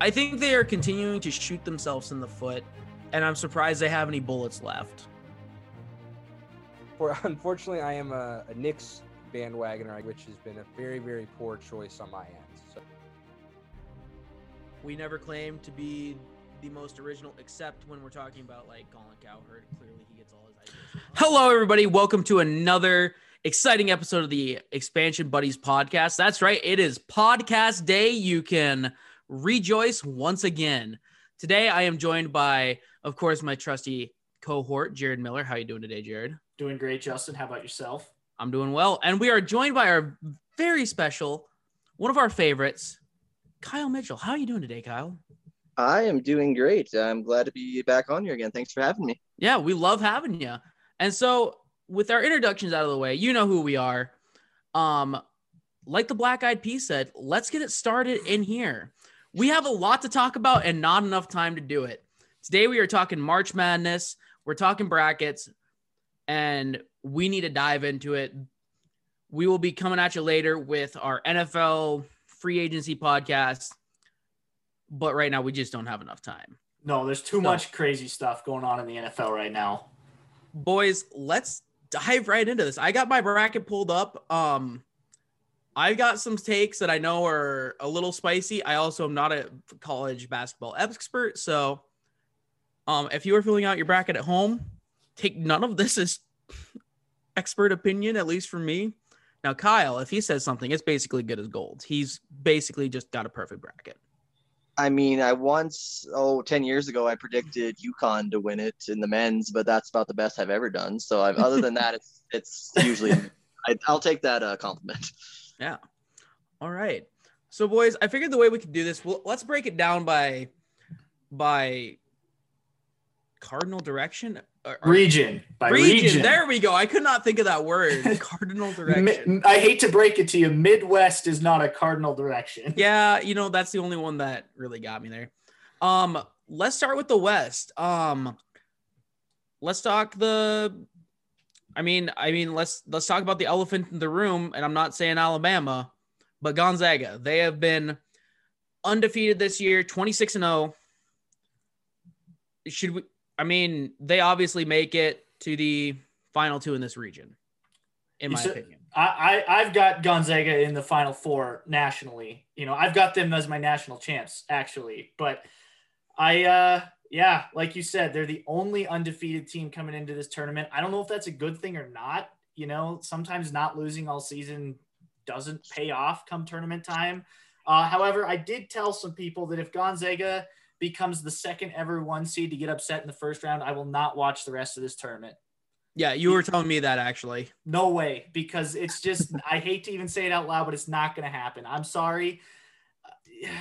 I think they are continuing to shoot themselves in the foot, and I'm surprised they have any bullets left. For unfortunately, I am a, a Knicks bandwagoner, which has been a very, very poor choice on my end. So We never claim to be the most original, except when we're talking about like Colin Cowherd. Clearly, he gets all his ideas. Hello, everybody. Welcome to another exciting episode of the Expansion Buddies podcast. That's right, it is podcast day. You can rejoice once again. Today, I am joined by, of course, my trusty cohort, Jared Miller. How are you doing today, Jared? Doing great, Justin. How about yourself? I'm doing well, and we are joined by our very special, one of our favorites, Kyle Mitchell. How are you doing today, Kyle? I am doing great. I'm glad to be back on here again. Thanks for having me. Yeah, we love having you. And so, with our introductions out of the way, you know who we are. Um, like the Black Eyed Peas said, let's get it started in here. We have a lot to talk about and not enough time to do it. Today we are talking March Madness. We're talking brackets, and we need to dive into it. We will be coming at you later with our NFL free agency podcast, but right now we just don't have enough time. No, there's too No. much crazy stuff going on in the NFL right now. boys let's dive right into this i got my bracket pulled up um i got some takes that i know are a little spicy i also am not a college basketball expert so um if you are filling out your bracket at home take none of this as expert opinion at least for me now kyle if he says something it's basically good as gold he's basically just got a perfect bracket I mean, I once, oh, 10 years ago, I predicted UConn to win it in the men's, but that's about the best I've ever done. So, I've, other than that, it's it's usually, I, I'll take that uh, compliment. Yeah. All right. So boys, I figured the way we could do this, well, let's break it down by by cardinal direction. Or- or- Region by region. region. There we go. I could not think of that word. cardinal direction. I hate to break it to you, Midwest is not a cardinal direction. yeah, you know, that's the only one that really got me there. Um, let's start with the West. Um, let's talk the I mean, I mean, let's let's talk about the elephant in the room, and I'm not saying Alabama, but Gonzaga. They have been undefeated this year, 26 and 0. Should we I mean, they obviously make it to the final two in this region, in my said- opinion. I, I I've got Gonzaga in the Final Four nationally. You know, I've got them as my national champs actually. But I, uh, yeah, like you said, they're the only undefeated team coming into this tournament. I don't know if that's a good thing or not. You know, sometimes not losing all season doesn't pay off come tournament time. Uh, however, I did tell some people that if Gonzaga becomes the second ever one seed to get upset in the first round, I will not watch the rest of this tournament. Yeah, you were telling me that actually. No way, because it's just, I hate to even say it out loud, but it's not going to happen. I'm sorry.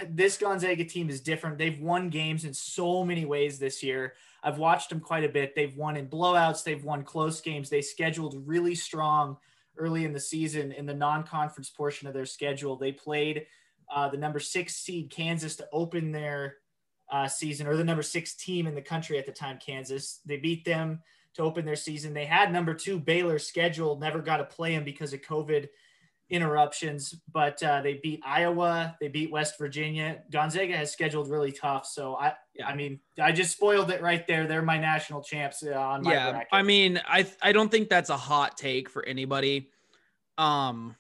This Gonzaga team is different. They've won games in so many ways this year. I've watched them quite a bit. They've won in blowouts, they've won close games. They scheduled really strong early in the season in the non conference portion of their schedule. They played uh, the number six seed Kansas to open their uh, season, or the number six team in the country at the time, Kansas. They beat them to open their season. They had number two Baylor scheduled, never got to play them because of COVID interruptions, but uh, they beat Iowa, they beat West Virginia. Gonzaga has scheduled really tough, so I, Yeah. I mean, I just spoiled it right there. They're my national champs uh, on my yeah, bracket. I mean, I I don't think that's a hot take for anybody. Um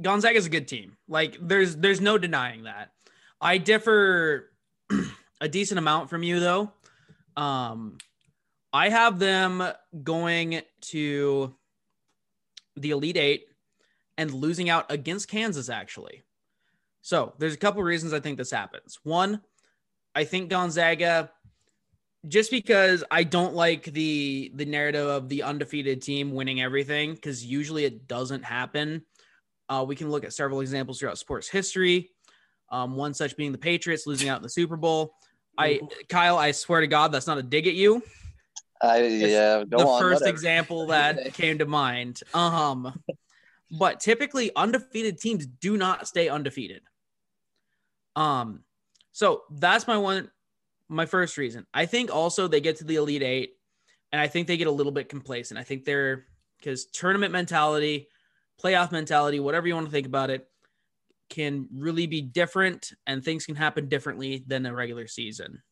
Gonzaga is a good team. Like there's there's no denying that. I differ a decent amount from you though. Um I have them going to the Elite 8 and losing out against Kansas actually. So, there's a couple reasons I think this happens. One, I think Gonzaga just because I don't like the the narrative of the undefeated team winning everything because usually it doesn't happen. Uh, we can look at several examples throughout sports history. Um, one such being the Patriots losing out in the Super Bowl. I Kyle, I swear to God, that's not a dig at you. I, yeah, go the on. first whatever. example that came to mind. Um, but typically undefeated teams do not stay undefeated. Um, so that's my one, my first reason. I think also they get to the Elite Eight, and I think they get a little bit complacent. I think they're because tournament mentality, playoff mentality, whatever you want to think about it, can really be different and things can happen differently than the regular season.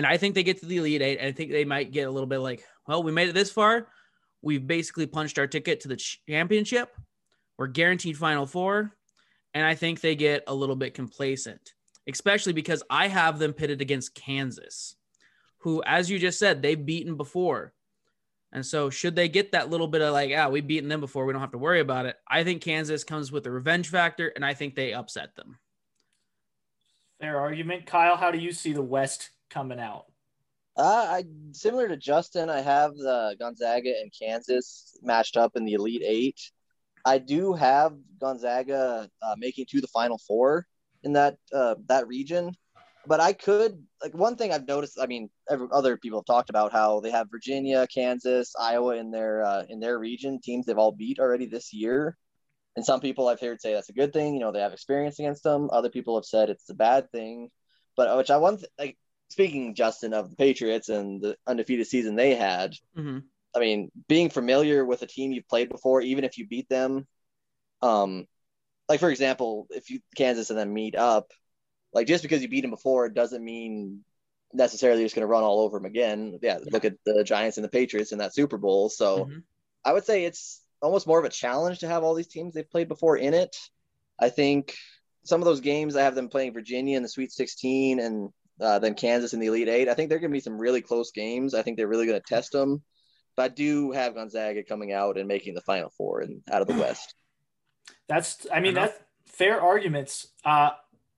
And I think they get to the Elite Eight. And I think they might get a little bit like, well, we made it this far. We've basically punched our ticket to the championship. We're guaranteed Final Four. And I think they get a little bit complacent, especially because I have them pitted against Kansas, who, as you just said, they've beaten before. And so, should they get that little bit of like, ah, we've beaten them before, we don't have to worry about it. I think Kansas comes with a revenge factor, and I think they upset them. Fair argument, Kyle. How do you see the West coming out? Uh, I similar to Justin, I have the Gonzaga and Kansas matched up in the Elite Eight. I do have Gonzaga uh, making to the Final Four in that uh, that region, but I could like one thing I've noticed. I mean, every, other people have talked about how they have Virginia, Kansas, Iowa in their uh, in their region teams they've all beat already this year, and some people I've heard say that's a good thing. You know, they have experience against them. Other people have said it's a bad thing, but uh, which I want like speaking Justin of the Patriots and the undefeated season they had. Mm-hmm. I mean, being familiar with a team you've played before, even if you beat them, um, like for example, if you Kansas and then meet up, like just because you beat them before doesn't mean necessarily just going to run all over them again. Yeah, yeah, look at the Giants and the Patriots in that Super Bowl. So Mhm. I would say it's almost more of a challenge to have all these teams they've played before in it. I think some of those games I have them playing Virginia in the Sweet 16 and uh, then Kansas in the Elite Eight. I think they're going to be some really close games. I think they're really going to test them. But I do have Gonzaga coming out and making the Final Four and out of the West. That's, I mean, Enough. that's fair arguments. Uh,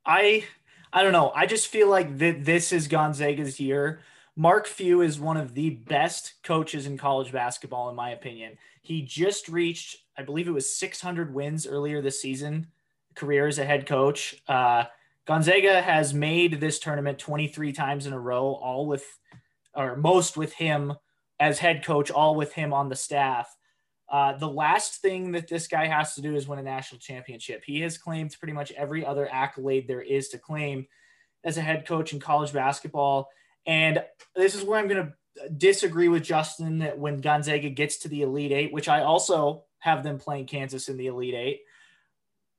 I, I don't know. I just feel like that this is Gonzaga's year. Mark Few is one of the best coaches in college basketball, in my opinion. He just reached, I believe it was 600 wins earlier this season, career as a head coach. Uh, Gonzaga has made this tournament 23 times in a row, all with, or most with him as head coach, all with him on the staff. Uh, the last thing that this guy has to do is win a national championship. He has claimed pretty much every other accolade there is to claim as a head coach in college basketball. And this is where I'm going to disagree with Justin that when Gonzaga gets to the Elite Eight, which I also have them playing Kansas in the Elite Eight,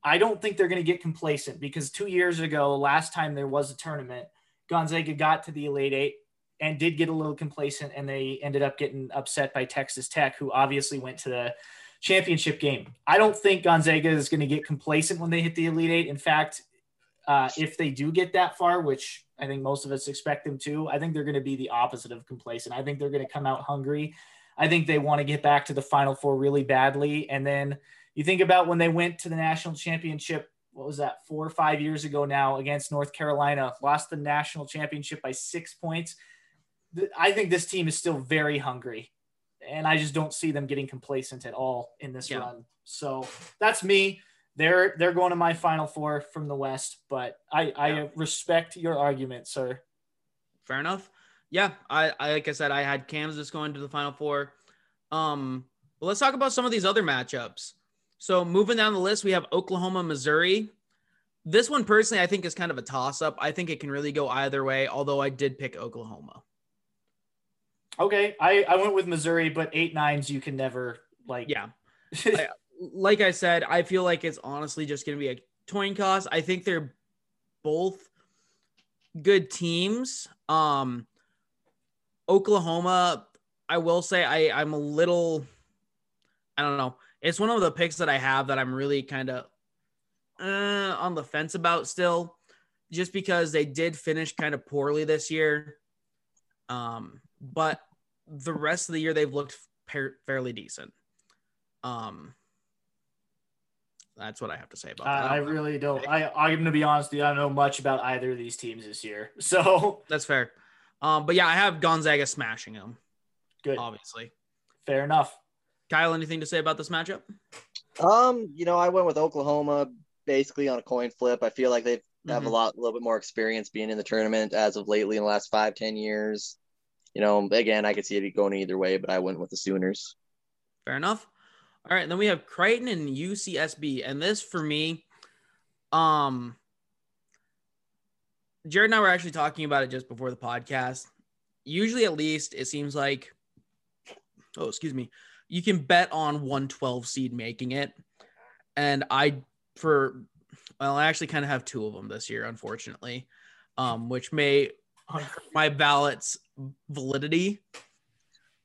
I don't think they're going to get complacent because two years ago, last time there was a tournament, Gonzaga got to the Elite Eight and did get a little complacent, and they ended up getting upset by Texas Tech, who obviously went to the championship game. I don't think Gonzaga is going to get complacent when they hit the Elite Eight. In fact, uh, if they do get that far, which I think most of us expect them to, I think they're going to be the opposite of complacent. I think they're going to come out hungry. I think they want to get back to the Final Four really badly. And then you think about when they went to the national championship, what was that, four or five years ago now against North Carolina, lost the national championship by six points. I think this team is still very hungry. And I just don't see them getting complacent at all in this Yeah. run. So that's me they're they're going to my final four from the west but i i Yeah. respect your argument sir Fair enough. Yeah, I, I like I said, I had Kansas going to the Final Four. Um, but let's talk about some of these other matchups. So moving down the list, we have Oklahoma, Missouri. This one personally, I think is kind of a toss up. I think it can really go either way. Although I did pick Oklahoma. okay i i went with missouri but eight nines you can never like Yeah, I- like I said, I feel like it's honestly just going to be a coin toss. I think they're both good teams. Um, Oklahoma, I will say I I'm a little, I don't know. It's one of the picks that I have that I'm really kind of uh, on the fence about still, just because they did finish kind of poorly this year. Um, but the rest of the year they've looked par- fairly decent. Um, that's what I have to say about that. I, I really don't i i'm gonna be honest with you i don't know much about either of these teams this year so That's fair. Um, but yeah, I have Gonzaga smashing them, good obviously. fair enough Kyle, anything to say about this matchup? Um, you know, I went with Oklahoma basically on a coin flip. I feel like they have a Mhm. lot, a little bit more experience being in the tournament as of lately in the last five, ten years. You know, again, I could see it going either way, but I went with the Sooners. Fair enough. All right, then we have Creighton and UCSB, and this for me, um, Jared and I were actually talking about it just before the podcast. Usually, at least, it seems like, oh, excuse me, you can bet on 112 seed making it, and I for well, I actually kind of have two of them this year, unfortunately, um, which may my ballot's validity.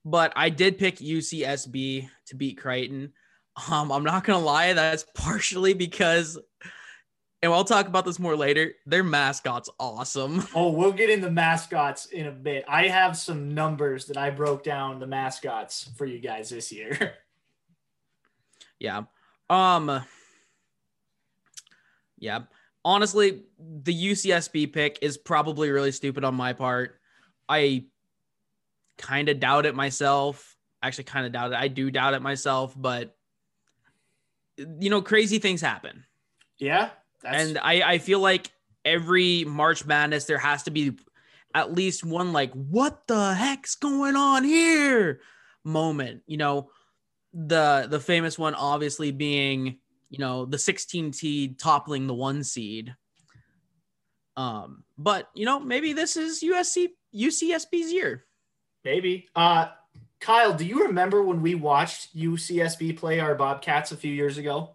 But I did pick UCSB to beat Creighton. Um, I'm not gonna lie, that's partially because, and we'll talk about this more later. Their mascot's awesome. Oh, we'll get into mascots in a bit. I have some numbers that I broke down the mascots for you guys this year. Yeah. Um. Yeah. Honestly, the UCSB pick is probably really stupid on my part. I kind of doubt it myself. Actually, kind of doubt it. I do doubt it myself, but you know, crazy things happen. Yeah. And I, I feel like every March Madness, there has to be at least one like, what the heck's going on here moment. You know, the the famous one obviously being, you know, the 16 seed toppling the one seed. Um, but you know, maybe this is USC UCSB's year. Maybe. Uh Kyle, do you remember when we watched UCSB play our Bobcats a few years ago?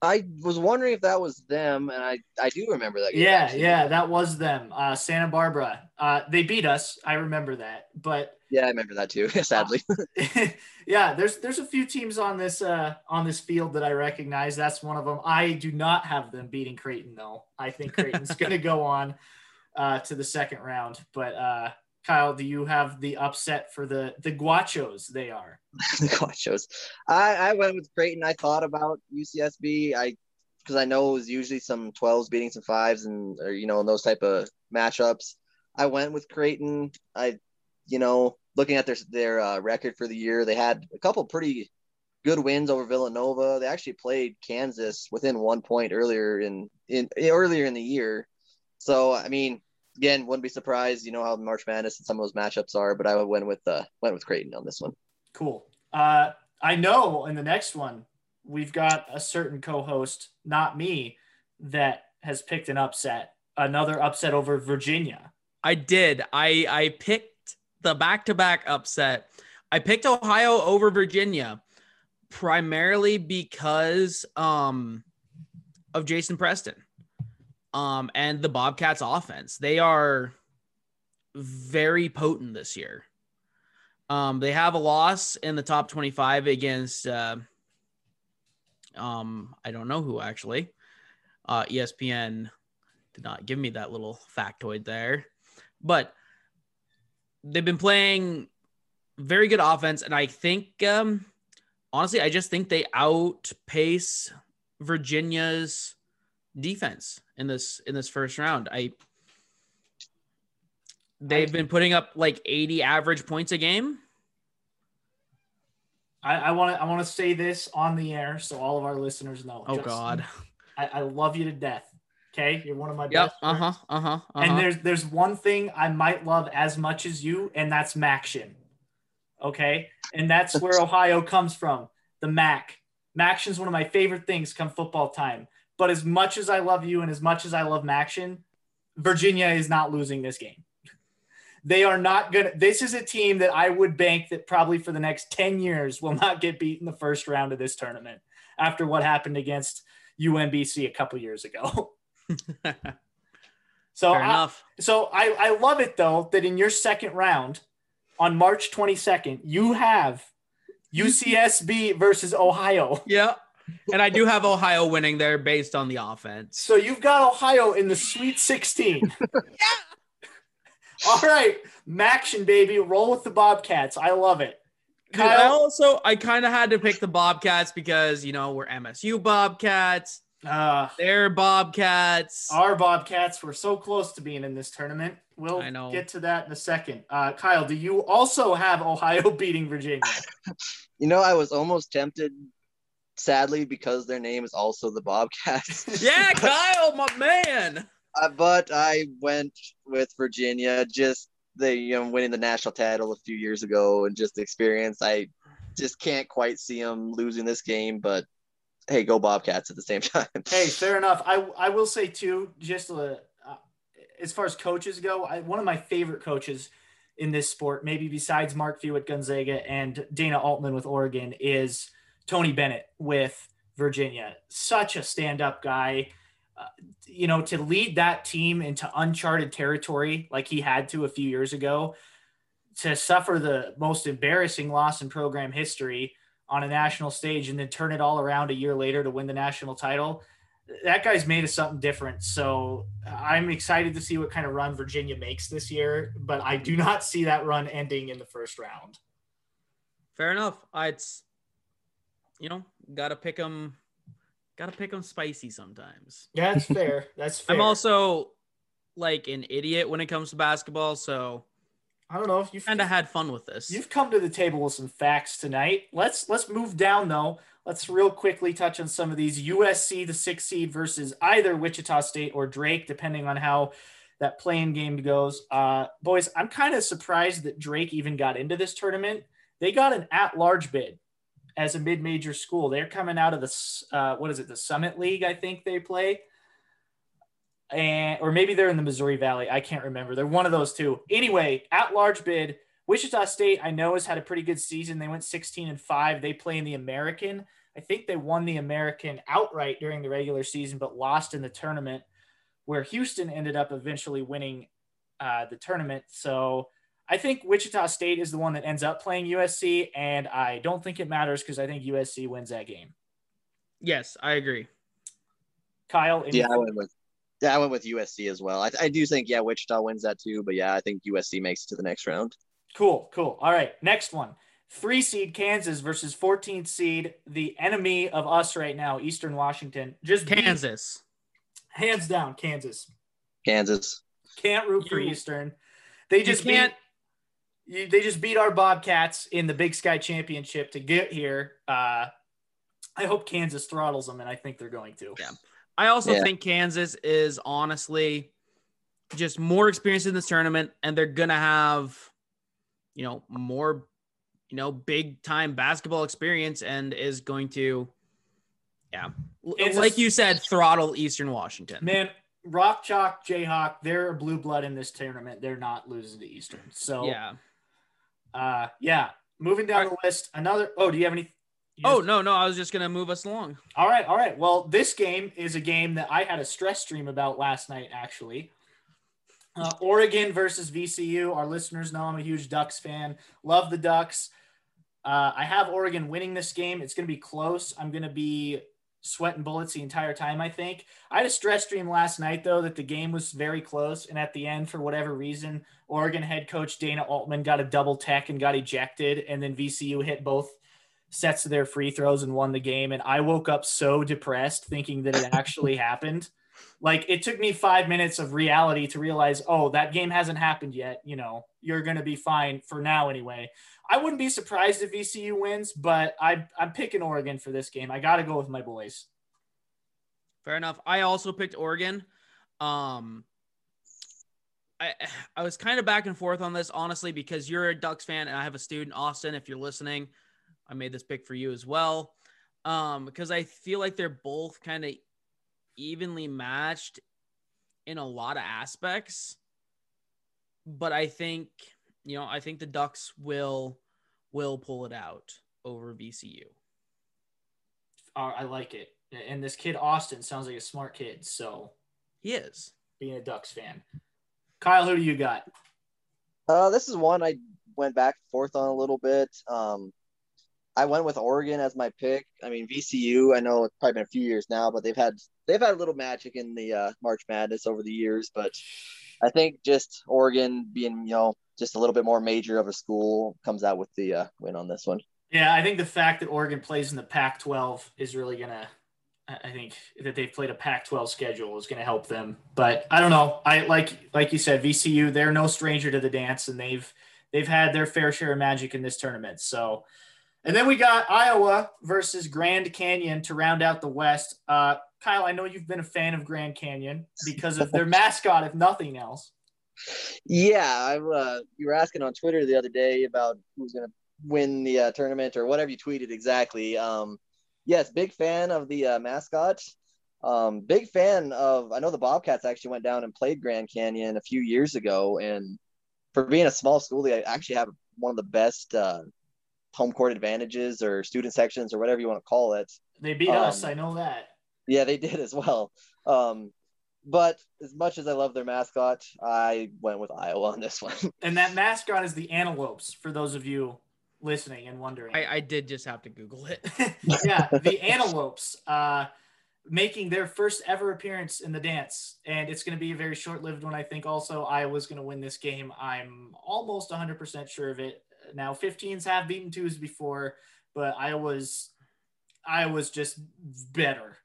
I was wondering if that was them, and I I do remember that. Game, yeah, actually. yeah, that was them. Uh, Santa Barbara. Uh, they beat us. I remember that. But yeah, I remember that too. Sadly, yeah, there's there's a few teams on this uh, on this field that I recognize. That's one of them. I do not have them beating Creighton though. I think Creighton's going to go on uh, to the second round. But uh, Kyle, do you have the upset for the the Gauchos? They are the Gauchos. I I went with Creighton. I thought about UCSB. I because I know it was usually some 12s beating some fives and or you know those type of matchups. I went with Creighton. I you know looking at their their uh, record for the year, they had a couple pretty good wins over Villanova. They actually played Kansas within one point earlier in in earlier in the year. So I mean, again, wouldn't be surprised. You know how March Madness and some of those matchups are, but I went with uh, went with Creighton on this one. Cool. Uh, I know in the next one we've got a certain co-host, not me, that has picked an upset, another upset over Virginia. I did. I I picked the back-to-back upset. I picked Ohio over Virginia primarily because um of Jason Preston um, and the Bobcats offense. They are very potent this year. Um, they have a loss in the top 25 against, uh, um, I don't know who actually. Uh, ESPN did not give me that little factoid there, but they've been playing very good offense. And I think, um, honestly, I just think they outpace Virginia's defense in this in this first round. I they've been putting up like 80 average points a game. I want to I want to say this on the air so all of our listeners know. Oh Justin, God, I, I, love you to death. Okay, you're one of my yep, best. Uh huh. Uh huh. Uh-huh. And there's there's one thing I might love as much as you, and that's Maction. Okay, and that's where Ohio comes from. The Mac. Maction's one of my favorite things come football time. But as much as I love you and as much as I love Maction, Virginia is not losing this game. They are not going to. This is a team that I would bank that probably for the next 10 years will not get beat in the first round of this tournament after what happened against UMBC a couple years ago. so, I, enough. so I, I love it though that in your second round on March 22nd, you have UCSB versus Ohio. Yeah and I do have Ohio winning there based on the offense. So you've got Ohio in the Sweet 16. yeah. All right, Maction baby, roll with the Bobcats. I love it. Dude, I also I kind of had to pick the Bobcats because you know we're MSU Bobcats. Uh, they're Bobcats. Our Bobcats were so close to being in this tournament. We'll get to that in a second. Uh, Kyle, do you also have Ohio beating Virginia? you know, I was almost tempted sadly because their name is also the Bobcats. yeah, Kyle, my man. Uh, but I went with Virginia. Just the you know winning the national title a few years ago, and just the experience. I just can't quite see them losing this game, but hey, go Bobcats at the same time. hey, fair enough. I I will say too, just uh, as far as coaches go, I, one of my favorite coaches in this sport, maybe besides Mark Few at Gonzaga and Dana Altman with Oregon, is Tony Bennett with Virginia. Such a stand up guy. uh, you know, to lead that team into uncharted territory like he had to a few years ago, to suffer the most embarrassing loss in program history on a national stage and then turn it all around a year later to win the national title. That guy's made us something different. So I'm excited to see what kind of run Virginia makes this year, but I do not see that run ending in the first round. Fair enough. It's, you know, got to pick them Gotta pick them spicy sometimes. Yeah, that's fair. That's fair. I'm also like an idiot when it comes to basketball, so I don't know if you kind of had fun with this. You've come to the table with some facts tonight. Let's let's move down though. Let's real quickly touch on some of these USC, the six seed versus either Wichita State or Drake, depending on how that play-in game goes. Uh, boys, I'm kind of surprised that Drake even got into this tournament. They got an at-large bid as a mid-major school. They're coming out of the uh, what is it, the Summit League? I think they play, and or maybe they're in the Missouri Valley. I can't remember. They're one of those two. Anyway, at-large bid. Wichita State, I know, has had a pretty good season. They went 16 and five. They play in the American. I think they won the American outright during the regular season, but lost in the tournament, where Houston ended up eventually winning uh, the tournament. So I think Wichita State is the one that ends up playing USC, and I don't think it matters because I think USC wins that game. Yes, I agree. Kyle, yeah, I went with yeah, I went with USC as well. I, I do think yeah, Wichita wins that too, but yeah, I think USC makes it to the next round. Cool, cool. All right, next one. Three seed Kansas versus 14th seed, the enemy of us right now, Eastern Washington. Just Kansas. Beat, hands down, Kansas. Kansas. Can't root for Eastern. They just can't. Beat, they just beat our Bobcats in the Big Sky Championship to get here. Uh, I hope Kansas throttles them, and I think they're going to. Yeah. I also yeah. think Kansas is honestly just more experienced in this tournament, and they're gonna have, you know, more, you know, big time basketball experience, and is going to, yeah, it's like a, you said, throttle Eastern Washington. Man, Rock Chalk, Jayhawk, they're blue blood in this tournament. They're not losing to Eastern. So yeah, uh, yeah. Moving down right. the list, another. Oh, do you have any? You oh no, no, I was just gonna move us along. All right, all right. Well, this game is a game that I had a stress stream about last night. Actually, uh, Oregon versus VCU. Our listeners know I'm a huge Ducks fan. Love the Ducks. Uh, I have Oregon winning this game. It's going to be close. I'm going to be sweating bullets the entire time, I think. I had a stress dream last night, though, that the game was very close. And at the end, for whatever reason, Oregon head coach Dana Altman got a double tech and got ejected. And then VCU hit both sets of their free throws and won the game. And I woke up so depressed thinking that it actually happened. Like it took me five minutes of reality to realize, oh, that game hasn't happened yet. You know, you're going to be fine for now anyway. I wouldn't be surprised if VCU wins, but I, I'm picking Oregon for this game. I got to go with my boys. Fair enough. I also picked Oregon. Um, I I was kind of back and forth on this honestly because you're a Ducks fan and I have a student Austin. If you're listening, I made this pick for you as well. Um, because I feel like they're both kind of evenly matched in a lot of aspects. But I think you know, I think the Ducks will will pull it out over VCU. Uh, I like it. And this kid Austin sounds like a smart kid, so he is. Being a Ducks fan. Kyle, who do you got? Uh, this is one I went back and forth on a little bit. Um, I went with Oregon as my pick. I mean, VCU. I know it's probably been a few years now, but they've had they've had a little magic in the uh, March Madness over the years. But I think just Oregon being you know just a little bit more major of a school comes out with the uh, win on this one. Yeah, I think the fact that Oregon plays in the Pac-12 is really gonna. I think that they've played a Pac-12 schedule is going to help them. But I don't know. I like like you said, VCU. They're no stranger to the dance, and they've they've had their fair share of magic in this tournament. So, and then we got Iowa versus Grand Canyon to round out the West. Uh, Kyle, I know you've been a fan of Grand Canyon because of their mascot, if nothing else. Yeah, I uh, you were asking on Twitter the other day about who's going to win the uh, tournament or whatever you tweeted exactly. Um, yes, big fan of the uh, mascot. Um, big fan of. I know the Bobcats actually went down and played Grand Canyon a few years ago, and for being a small school, they actually have one of the best uh, home court advantages or student sections or whatever you want to call it. They beat um, us. I know that. Yeah, they did as well. Um, but as much as I love their mascot, I went with Iowa on this one. And that mascot is the antelopes. For those of you listening and wondering, I, I did just have to Google it. yeah, the antelopes uh, making their first ever appearance in the dance, and it's going to be a very short-lived one. I think also Iowa's going to win this game. I'm almost 100% sure of it. Now, 15s have beaten twos before, but Iowa's Iowa's just better.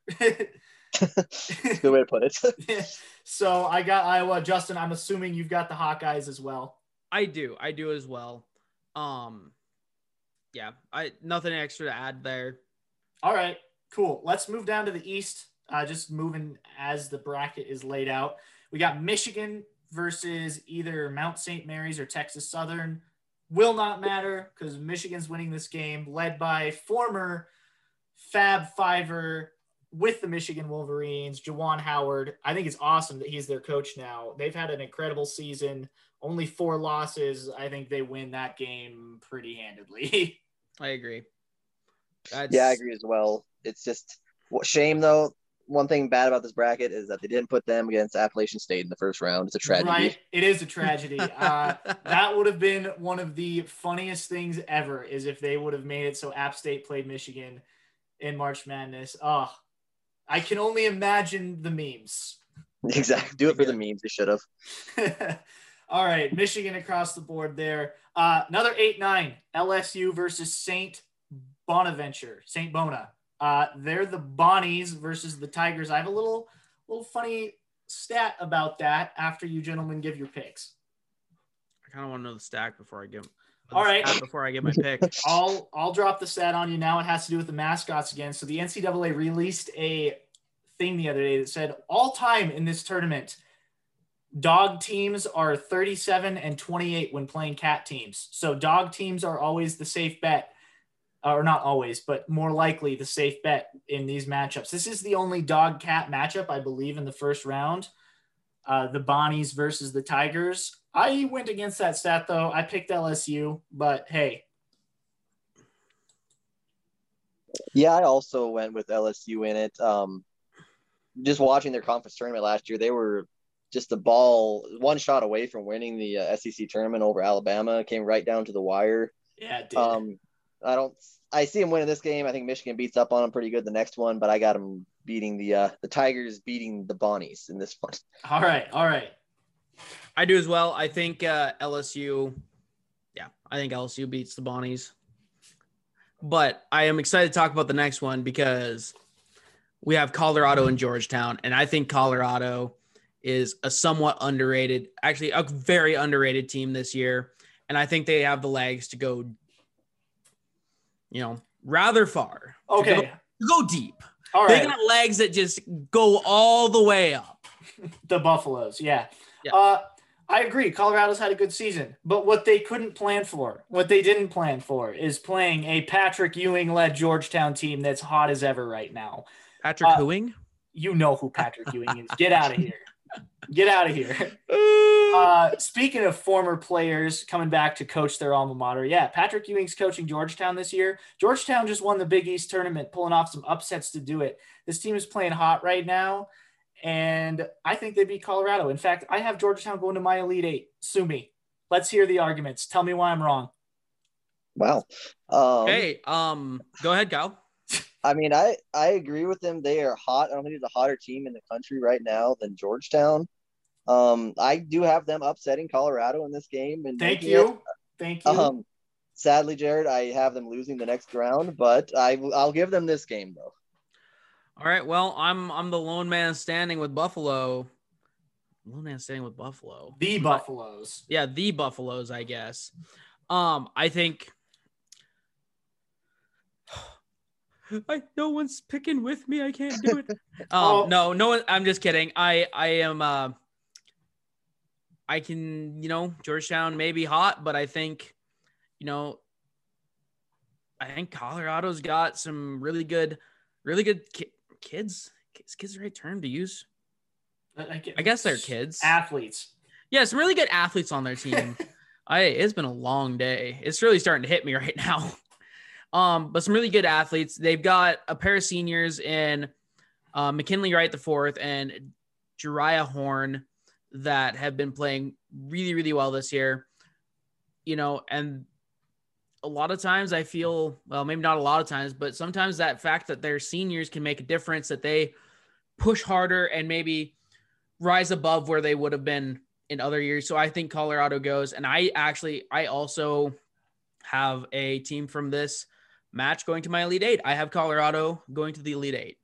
That's a good way to put it. so I got Iowa. Justin, I'm assuming you've got the Hawkeyes as well. I do. I do as well. Um, yeah, I nothing extra to add there. All right, cool. Let's move down to the East. Uh, just moving as the bracket is laid out. We got Michigan versus either Mount St. Mary's or Texas Southern. Will not matter because Michigan's winning this game, led by former Fab Fiver with the Michigan Wolverines, Juwan Howard. I think it's awesome that he's their coach now. They've had an incredible season, only four losses. I think they win that game pretty handedly. I agree. That's, yeah, I agree as well. It's just shame though. One thing bad about this bracket is that they didn't put them against Appalachian State in the first round. It's a tragedy. Right, it is a tragedy. uh, that would have been one of the funniest things ever. Is if they would have made it so App State played Michigan in March Madness. Oh, I can only imagine the memes. Exactly. Do it for the memes. They should have. All right, Michigan across the board there. Uh, another eight nine LSU versus Saint Bonaventure, Saint Bona. Uh, they're the Bonnies versus the Tigers. I have a little little funny stat about that after you gentlemen give your picks. I kind of want to know the stack before I give. All right. Before I get my pick, I'll I'll drop the stat on you now. It has to do with the mascots again. So the NCAA released a thing the other day that said all time in this tournament, dog teams are 37 and 28 when playing cat teams. So dog teams are always the safe bet, or not always, but more likely the safe bet in these matchups. This is the only dog cat matchup I believe in the first round. Uh, the Bonnies versus the Tigers. I went against that stat though. I picked LSU, but hey. Yeah, I also went with LSU in it. Um, just watching their conference tournament last year, they were just the ball one shot away from winning the uh, SEC tournament over Alabama. Came right down to the wire. Yeah, it did. Um, I don't. I see them winning this game. I think Michigan beats up on them pretty good the next one, but I got them beating the uh, the Tigers beating the Bonnies in this one. All right, all right. I do as well. I think uh, LSU. Yeah, I think LSU beats the Bonnies. But I am excited to talk about the next one because we have Colorado and Georgetown, and I think Colorado is a somewhat underrated, actually a very underrated team this year, and I think they have the legs to go, you know, rather far. to Okay. go, to go deep. All They right. got legs that just go all the way up. the Buffaloes. Yeah. Yeah. Uh, I agree. Colorado's had a good season, but what they couldn't plan for, what they didn't plan for, is playing a Patrick Ewing led Georgetown team that's hot as ever right now. Patrick Uh, Hooing. You know who Patrick Ewing is. Get out of here. Get out of here. Uh, speaking of former players coming back to coach their alma mater, yeah, Patrick Ewing's coaching Georgetown this year. Georgetown just won the Big East tournament, pulling off some upsets to do it. This team is playing hot right now, and I think they beat Colorado. In fact, I have Georgetown going to my Elite Eight. Sue me. Let's hear the arguments. Tell me why I'm wrong. Wow. Um, Hey, um, go ahead, Kyle. I mean, I I agree with them. They are hot. I don't think there's a hotter team in the country right now than Georgetown. Um, I do have them upsetting Colorado in this game. And Thank making you. Thank you. Um, sadly, Jared, I have them losing the next round, but I I'll give them this game though. All right. Well, I'm I'm the lone man standing with Buffalo. Lone man standing with Buffalo. the Buffaloes. Yeah, the Buffaloes, I guess. Um, I think I no one's picking with me. I can't do it. Um, Oh. no, no one. I'm just kidding. I I am. Uh, I can, you know, Georgetown may be hot, but I think, you know, I think Colorado's got some really good, really good ki- kids. Is kids the right term to use? I guess they're kids. Athletes. Yeah, some really good athletes on their team. I it's been a long day. It's really starting to hit me right now. Um, but some really good athletes. They've got a pair of seniors in uh, McKinley Wright the fourth, and Jeriah Horne that have been playing really, really well this year. You know, and a lot of times I feel, well, maybe not a lot of times, but sometimes that fact that they're seniors can make a difference that they push harder and maybe rise above where they would have been in other years. So I think Colorado goes. And I actually, I also have a team from this match going to my Elite Eight. I have Colorado going to the Elite Eight.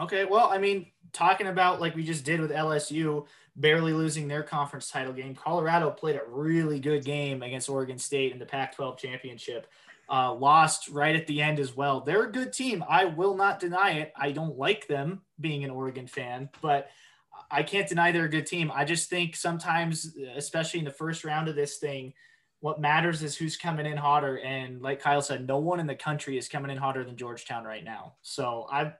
Okay. Well, I mean, talking about like we just did with LSU, barely losing their conference title game, Colorado played a really good game against Oregon State in the Pac 12 championship. Uh, lost right at the end as well. They're a good team. I will not deny it. I don't like them being an Oregon fan, but I can't deny they're a good team. I just think sometimes, especially in the first round of this thing, what matters is who's coming in hotter. And like Kyle said, no one in the country is coming in hotter than Georgetown right now. So I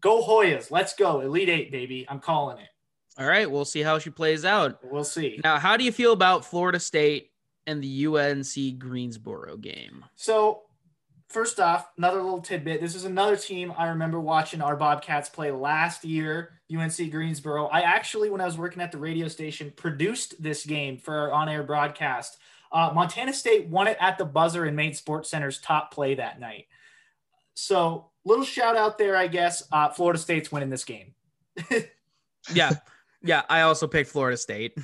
go Hoyas. Let's go. Elite Eight, baby. I'm calling it. All right. We'll see how she plays out. We'll see. Now, how do you feel about Florida State and the UNC Greensboro game? So first off, another little tidbit. This is another team I remember watching our Bobcats play last year, UNC Greensboro. I actually, when I was working at the radio station, produced this game for our on air broadcast. Uh, Montana State won it at the buzzer and made Sports Center's top play that night. So, little shout out there, I guess. Uh, Florida State's winning this game. yeah. Yeah. I also picked Florida State.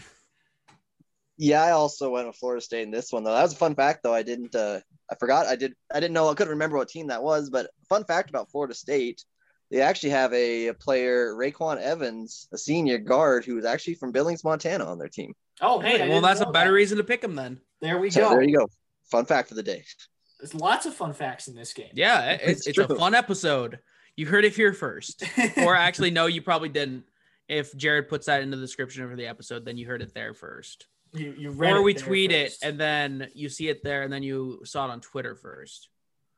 Yeah, I also went with Florida State in this one though. That was a fun fact though. I didn't uh I forgot I did I didn't know I couldn't remember what team that was, but fun fact about Florida State, they actually have a, a player, RayQuan Evans, a senior guard who is actually from Billings, Montana on their team. Oh, hey. well that's a better that. reason to pick them then. There we so go. There you go. Fun fact of the day. There's lots of fun facts in this game. Yeah, it's, it's, it's a fun episode. You heard it here first. or actually, no, you probably didn't. If Jared puts that in the description of the episode, then you heard it there first. You, you or we tweet first. it and then you see it there and then you saw it on Twitter first.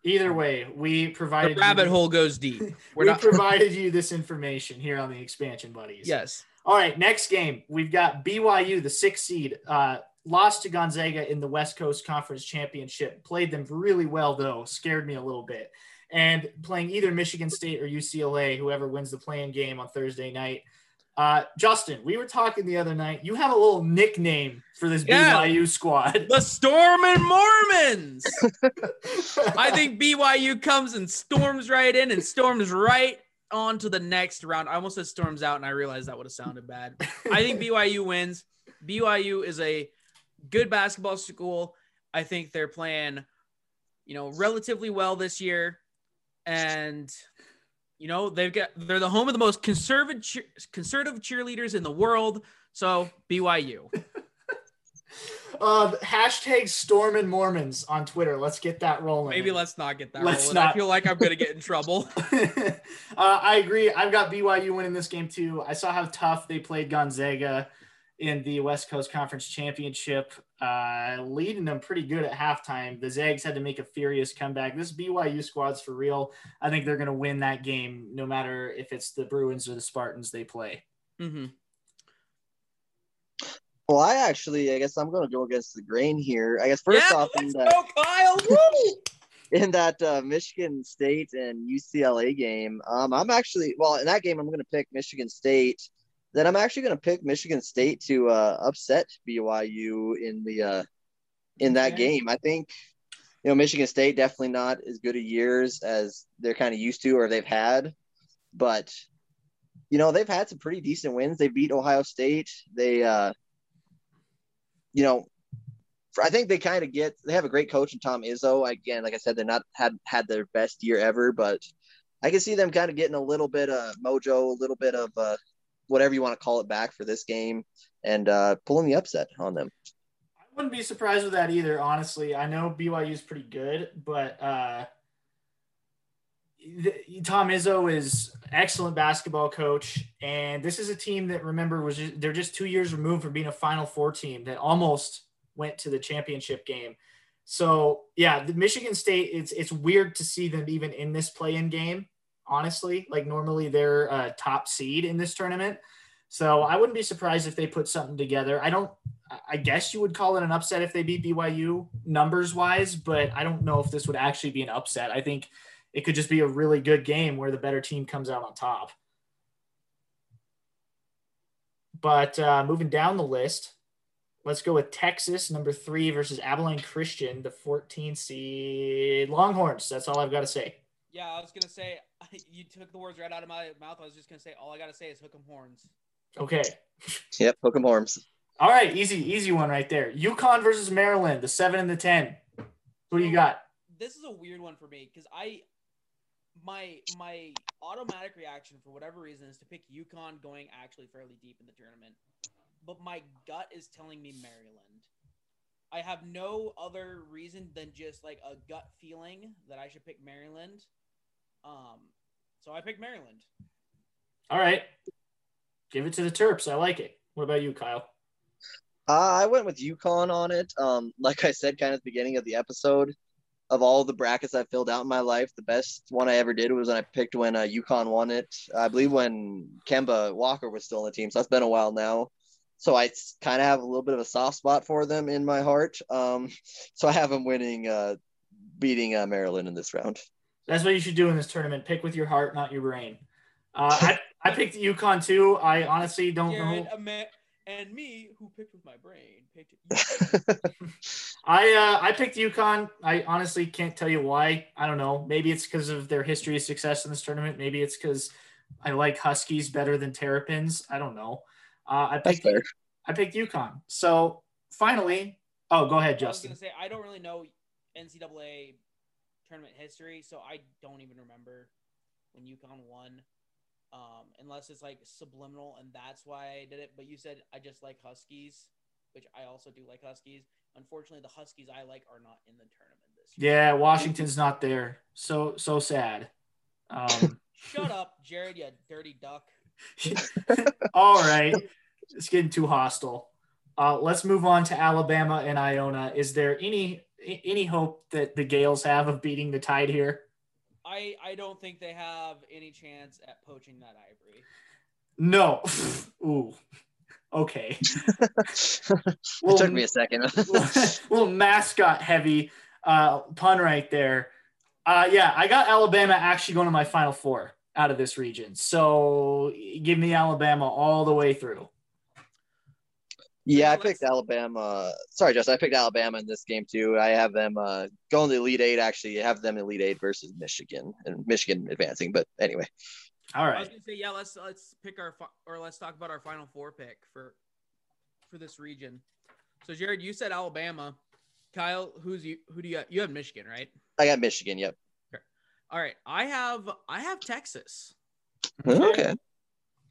Either way, we provided the rabbit you, hole goes deep. We're we not... provided you this information here on the expansion buddies. Yes. All right, next game we've got BYU, the sixth seed, uh, lost to Gonzaga in the West Coast Conference Championship. Played them really well though, scared me a little bit. And playing either Michigan State or UCLA, whoever wins the play-in game on Thursday night. Uh, Justin, we were talking the other night. You have a little nickname for this yeah, BYU squad. The Storm and Mormons. I think BYU comes and storms right in and storms right on to the next round. I almost said storms out, and I realized that would have sounded bad. I think BYU wins. BYU is a good basketball school. I think they're playing, you know, relatively well this year. And you know, they've got they're the home of the most conservative cheer, conservative cheerleaders in the world. So BYU. uh, hashtag Storm and Mormons on Twitter. Let's get that rolling. Maybe let's not get that let's rolling. Not. I feel like I'm gonna get in trouble. uh, I agree. I've got BYU winning this game too. I saw how tough they played Gonzaga in the West Coast Conference Championship, uh, leading them pretty good at halftime. The Zags had to make a furious comeback. This BYU squad's for real. I think they're going to win that game, no matter if it's the Bruins or the Spartans they play. Mm-hmm. Well, I actually, I guess I'm going to go against the grain here. I guess first yeah, off, in that, go, Kyle. in that uh, Michigan State and UCLA game, um, I'm actually well in that game. I'm going to pick Michigan State then I'm actually going to pick Michigan State to uh, upset BYU in the uh, in that okay. game. I think you know Michigan State definitely not as good a years as they're kind of used to or they've had, but you know they've had some pretty decent wins. They beat Ohio State. They uh, you know I think they kind of get they have a great coach in Tom Izzo. Again, like I said, they're not had had their best year ever, but I can see them kind of getting a little bit of mojo, a little bit of uh, whatever you want to call it back for this game and uh, pulling the upset on them. I wouldn't be surprised with that either. Honestly, I know BYU is pretty good, but uh, Tom Izzo is excellent basketball coach, and this is a team that remember was just, they're just two years removed from being a Final Four team that almost went to the championship game. So yeah, the Michigan State. It's it's weird to see them even in this play-in game honestly. Like normally they're a top seed in this tournament. So I wouldn't be surprised if they put something together. I don't I guess you would call it an upset if they beat BYU numbers wise, but I don't know if this would actually be an upset. I think it could just be a really good game where the better team comes out on top. But uh, moving down the list, let's go with Texas, number three, versus Abilene Christian, the 14 seed Longhorns. That's all I've got to say. Yeah, I was gonna say you took the words right out of my mouth. I was just gonna say all I gotta say is hook 'em horns. Okay. Yep, hook 'em horns. All right, easy, easy one right there. UConn versus Maryland, the seven and the ten. Who do you got? This is a weird one for me because I my my automatic reaction for whatever reason is to pick UConn going actually fairly deep in the tournament, but my gut is telling me Maryland. I have no other reason than just like a gut feeling that I should pick Maryland. Um, so I picked Maryland. All right. Give it to the Terps. I like it. What about you, Kyle? Uh, I went with UConn on it. Um, like I said, kind of at the beginning of the episode, of all the brackets I filled out in my life, the best one I ever did was when I picked when uh, UConn won it. I believe when Kemba Walker was still on the team, so that's been a while now. So I kind of have a little bit of a soft spot for them in my heart. Um, so I have them winning, uh, beating uh, Maryland in this round. That's what you should do in this tournament. Pick with your heart, not your brain. Uh, I, I picked UConn too. I honestly don't Jared, know. Ama- and me, who picked with my brain, picked I uh, I picked UConn. I honestly can't tell you why. I don't know. Maybe it's because of their history of success in this tournament. Maybe it's because I like Huskies better than Terrapins. I don't know. Uh, I That's picked fair. I picked UConn. So finally, oh, go ahead, Justin. I was Justin. gonna say I don't really know NCAA tournament history, so I don't even remember when UConn won, um, unless it's like subliminal, and that's why I did it. But you said I just like Huskies, which I also do like Huskies. Unfortunately, the Huskies I like are not in the tournament this year. Yeah, Washington's not there. So so sad. Um, Shut up, Jared, you dirty duck. all right, it's getting too hostile. Uh, let's move on to Alabama and Iona. Is there any any hope that the Gaels have of beating the Tide here? I I don't think they have any chance at poaching that ivory. No. Ooh. Okay. it Well, took me a second. little mascot heavy uh, pun right there. Uh, yeah, I got Alabama actually going to my final four out of this region. So give me Alabama all the way through. Yeah, I picked Alabama. Sorry, Justin, I picked Alabama in this game too. I have them uh, going to the Elite Eight. Actually, I have them Elite Eight versus Michigan, and Michigan advancing. But anyway, all right. I was gonna say yeah. Let's let's pick our fi- or let's talk about our final four pick for for this region. So Jared, you said Alabama. Kyle, who's you? Who do you? Have? You have Michigan, right? I got Michigan. Yep. All right. I have I have Texas. Okay.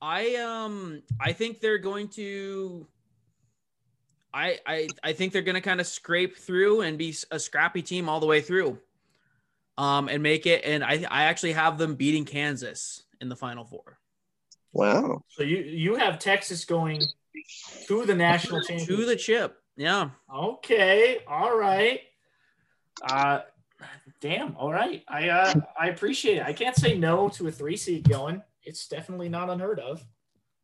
I um I think they're going to. I I I think they're going to kind of scrape through and be a scrappy team all the way through. Um, and make it, and I I actually have them beating Kansas in the final four. Wow. So you you have Texas going to the national championship. To the chip, yeah. Okay. All right. Uh, damn. All right. I uh, I appreciate it. I can't say no to a three seed going. It's definitely not unheard of.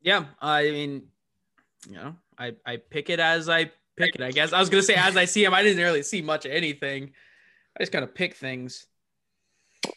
Yeah, I mean, you know, I I pick it as I pick it. I guess I was gonna say as I see them. I didn't really see much of anything. I just kind of pick things.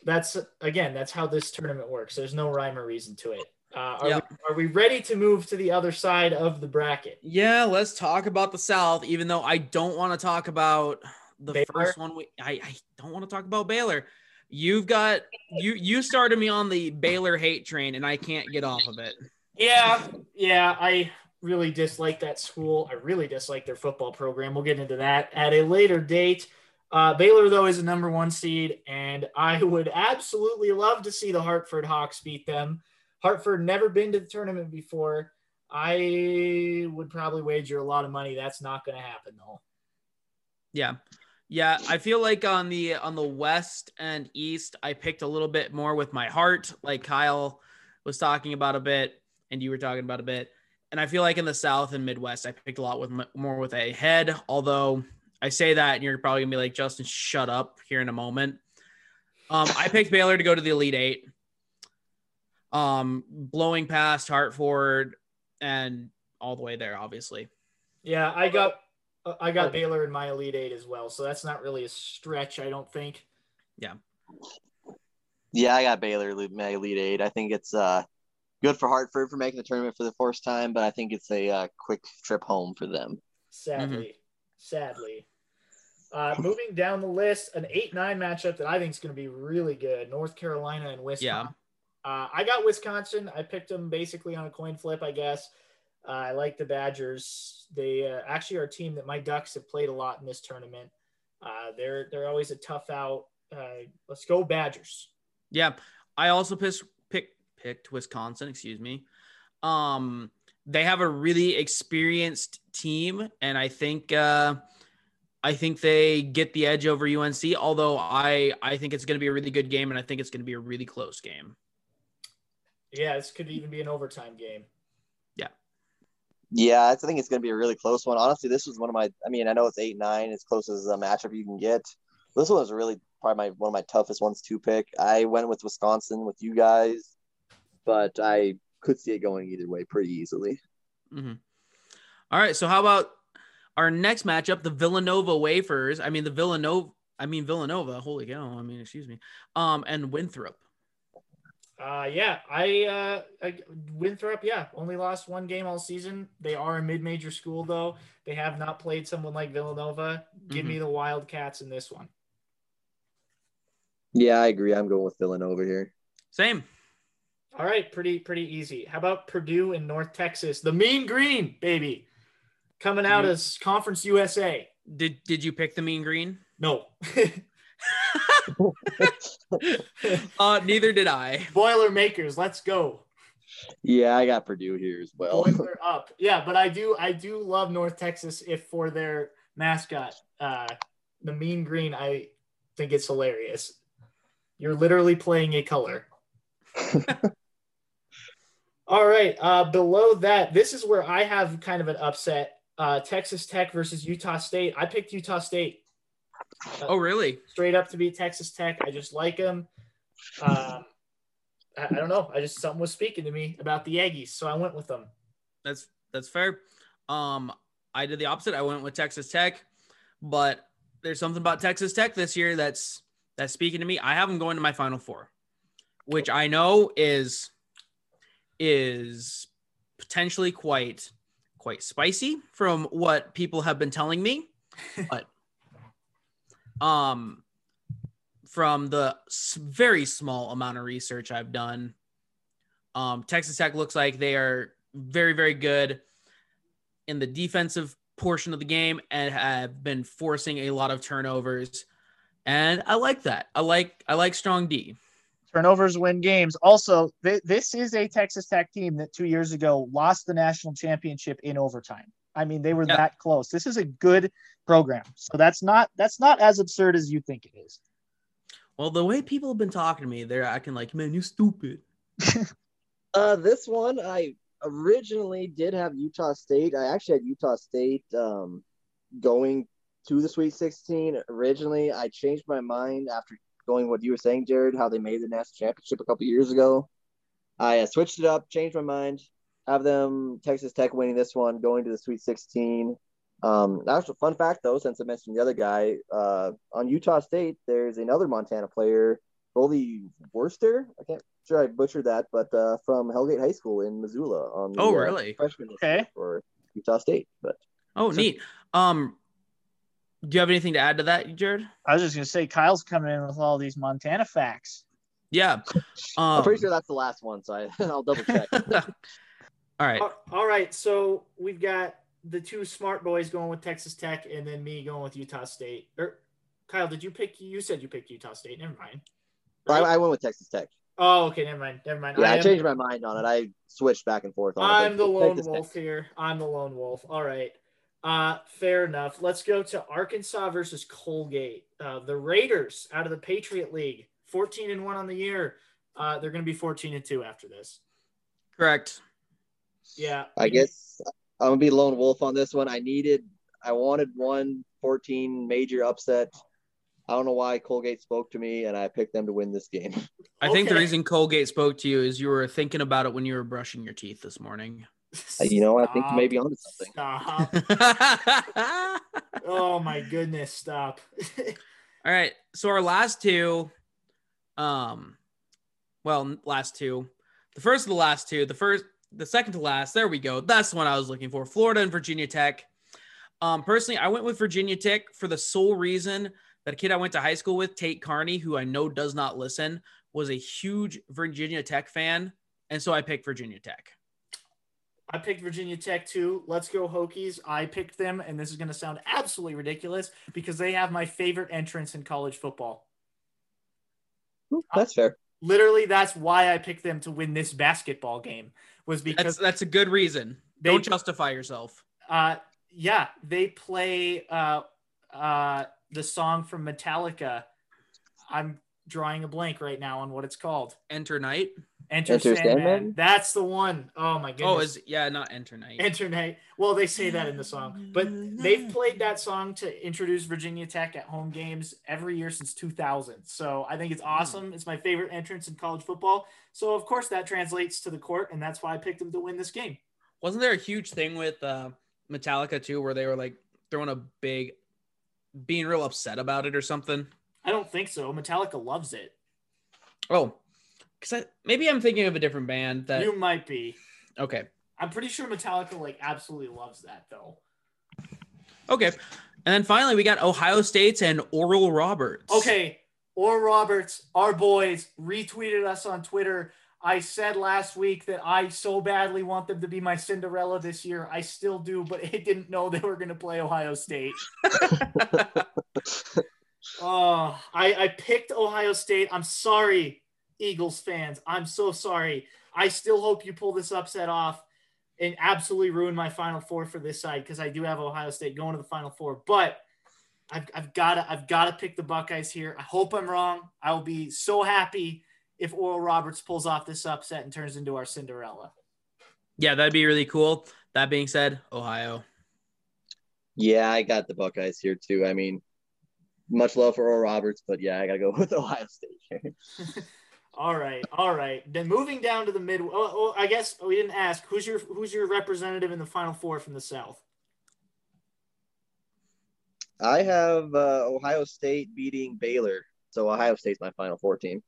That's again. That's how this tournament works. There's no rhyme or reason to it. Uh, are, Yeah. we, are we ready to move to the other side of the bracket? Yeah, let's talk about the South. Even though I don't want to talk about the Baylor? first one, we, I I don't want to talk about Baylor. You've got you you started me on the Baylor hate train, and I can't get off of it. Yeah, yeah. I really dislike that school. I really dislike their football program. We'll get into that at a later date. Uh, Baylor, though, is a number one seed, and I would absolutely love to see the Hartford Hawks beat them. Hartford never been to the tournament before. I would probably wager a lot of money that's not going to happen, though. Yeah. Yeah, I feel like on the on the west and east, I picked a little bit more with my heart, like Kyle was talking about a bit, and you were talking about a bit. And I feel like in the south and midwest, I picked a lot with more with a head. Although I say that, and you're probably gonna be like, Justin, shut up here in a moment. Um, I picked Baylor to go to the Elite Eight, um, blowing past Hartford and all the way there, obviously. Yeah, I got I got Baylor in my Elite Eight as well, so that's not really a stretch, I don't think. Yeah, Yeah, I got Baylor Lu- my Elite Eight. I think it's uh good for Hartford for making the tournament for the first time, but I think it's a uh, quick trip home for them. Sadly, sadly. Uh, moving down the list, an eight-nine matchup that I think is going to be really good: North Carolina and Wisconsin. Uh, I got Wisconsin. I picked them basically on a coin flip, I guess. Uh, I like the Badgers. They uh, actually are a team that my Ducks have played a lot in this tournament. Uh, they're they're always a tough out. Uh, let's go Badgers. Yeah, I also picked pick, picked Wisconsin. Excuse me. Um, they have a really experienced team, and I think uh, I think they get the edge over UNC. Although I I think it's going to be a really good game, and I think it's going to be a really close game. Yeah, this could even be an overtime game. Yeah, Yeah, I think it's going to be a really close one. Honestly, this was one of my. I mean, I know it's eight nine, as close as a matchup you can get. This one was really probably my one of my toughest ones to pick. I went with Wisconsin with you guys, but I could see it going either way pretty easily. Mm-hmm. All right, so how about our next matchup, the Villanova Wafers? I mean, the Villanova. I mean Villanova. Holy cow! I mean, excuse me. Um, and Winthrop. Uh, yeah, I, uh, I Winthrop, yeah, only lost one game all season. They are a mid-major school though. They have not played someone like Villanova. Give me the Wildcats in this one. Yeah, I agree. I'm going with Villanova here. Same. All right, pretty pretty easy. How about Purdue and North Texas? The Mean Green, baby, coming out You- as Conference USA. Did Did you pick the Mean Green? No, Uh, neither did I. Boilermakers, let's go. Yeah, I got Purdue here as well. Boiler up. Yeah, but I do I do love North Texas if for their mascot, uh, the Mean Green. I think it's hilarious. You're literally playing a color. All right. Uh, below that, this is where I have kind of an upset. Uh, Texas Tech versus Utah State. I picked Utah State Oh, really? straight up to beat Texas Tech. I just like them. Um, I, I don't know. I just something was speaking to me about the Aggies, so I went with them. That's that's fair. Um, I did the opposite. I went with Texas Tech, but there's something about Texas Tech this year that's that's speaking to me. I have them going to my Final Four, which I know is is potentially quite quite spicy from what people have been telling me, but um, from the very small amount of research I've done, um, Texas Tech looks like they are very, very good in the defensive portion of the game and have been forcing a lot of turnovers. And I like that. I like I like strong D. Turnovers win games. Also, th- this is a Texas Tech team that two years ago lost the national championship in overtime. I mean, they were Yeah. that close. This is a good program, so that's not that's not as absurd as you think it is. Well, the way people have been talking to me, they're acting like, man, you stupid. Uh, this one I originally did have Utah State. I actually had Utah State um, going to the Sweet 16 originally. I changed my mind after going what you were saying, Jared, how they made the national championship a couple years ago. I uh, switched it up, changed my mind, have them Texas Tech winning this one, going to the Sweet 16. Um, that's a fun fact though, since I mentioned the other guy uh, on Utah State. There's another Montana player, Rollie Worster. I can't sure I butchered that, but uh, from Hellgate High School in Missoula on the Oh, uh, really? freshman Okay. for Utah State. But Oh, So- neat. Um, do you have anything to add to that, Jared? I was just gonna say Kyle's coming in with all these Montana facts. Yeah. I'm Um, pretty sure that's the last one, so I, I'll double check. all right. All- all right, so we've got the two smart boys going with Texas Tech, and then me going with Utah State. Or Kyle, did you pick? You said you picked Utah State. Never mind. I, Right? I went with Texas Tech. oh, okay. Never mind. Never mind. Yeah, I, am- changed my mind on it. I switched back and forth on. I'm but the lone Texas Tech. wolf here. I'm the lone wolf. All right. Uh, fair enough. Let's go to Arkansas versus Colgate. Uh, the Raiders out of the Patriot League, 14 and one on the year. Uh, they're going to be 14 and two after this. Correct. Yeah. I guess I'm gonna be lone wolf on this one. I needed, I wanted one 14 major upset. I don't know why Colgate spoke to me, and I picked them to win this game. I think the reason Colgate spoke to you is you were thinking about it when you were brushing your teeth this morning. You know, I think you may be onto something. Stop. Oh my goodness, stop. All right. So our last two, um, well, last two. the first of the last two, the first, the second to last. There we go. That's the one I was looking for. Florida and Virginia Tech. Um, personally, I went with Virginia Tech for the sole reason that a kid I went to high school with, Tate Carney, who I know does not listen, was a huge Virginia Tech fan, and so I picked Virginia Tech. I picked Virginia Tech too. Let's go Hokies. I picked them, and this is going to sound absolutely ridiculous because they have my favorite entrance in college football. That's fair. Literally, that's why I picked them to win this basketball game. Was That's because that's a good reason. They- Don't justify yourself. uh, yeah, they play uh, uh, the song from Metallica. I'm drawing a blank right now on what it's called. Enter night. Enter, Enter Sandman. Sandman? That's the one. Oh my goodness. Oh, is yeah, not enter night. Internet. Well, they say that in the song, but they've played that song to introduce Virginia Tech at home games every year since 2000. So I think it's awesome. It's my favorite entrance in college football. So of course that translates to the court, and that's why I picked them to win this game. Wasn't there a huge thing with uh, Metallica too, where they were like throwing a big, being real upset about it or something? I don't think so. Metallica loves it. Oh, because maybe I'm thinking of a different band that. you might be. Okay, I'm pretty sure Metallica like absolutely loves that though. okay, and then finally we got Ohio State's and Oral Roberts. Okay, Oral Roberts, our boys, retweeted us on Twitter. I said last week that I so badly want them to be my Cinderella this year. I still do, but I didn't know they were going to play Ohio State. Oh, I, I picked Ohio State. I'm sorry, Eagles fans. I'm so sorry. I still hope you pull this upset off and absolutely ruin my Final Four for this side because I do have Ohio State going to the Final Four. But I've, I've got to I've got to pick the Buckeyes here. I hope I'm wrong. I will be so happy if Oral Roberts pulls off this upset and turns into our Cinderella. yeah, that'd be really cool. That being said, Ohio. Yeah, I got the Buckeyes here too. I mean, much love for Oral Roberts, but yeah, I gotta go with Ohio State. All right, all right. Then moving down to the mid. Oh, oh, I guess we didn't ask who's your who's your representative in the Final Four from the South. I have uh, Ohio State beating Baylor, so Ohio State's my Final Four team.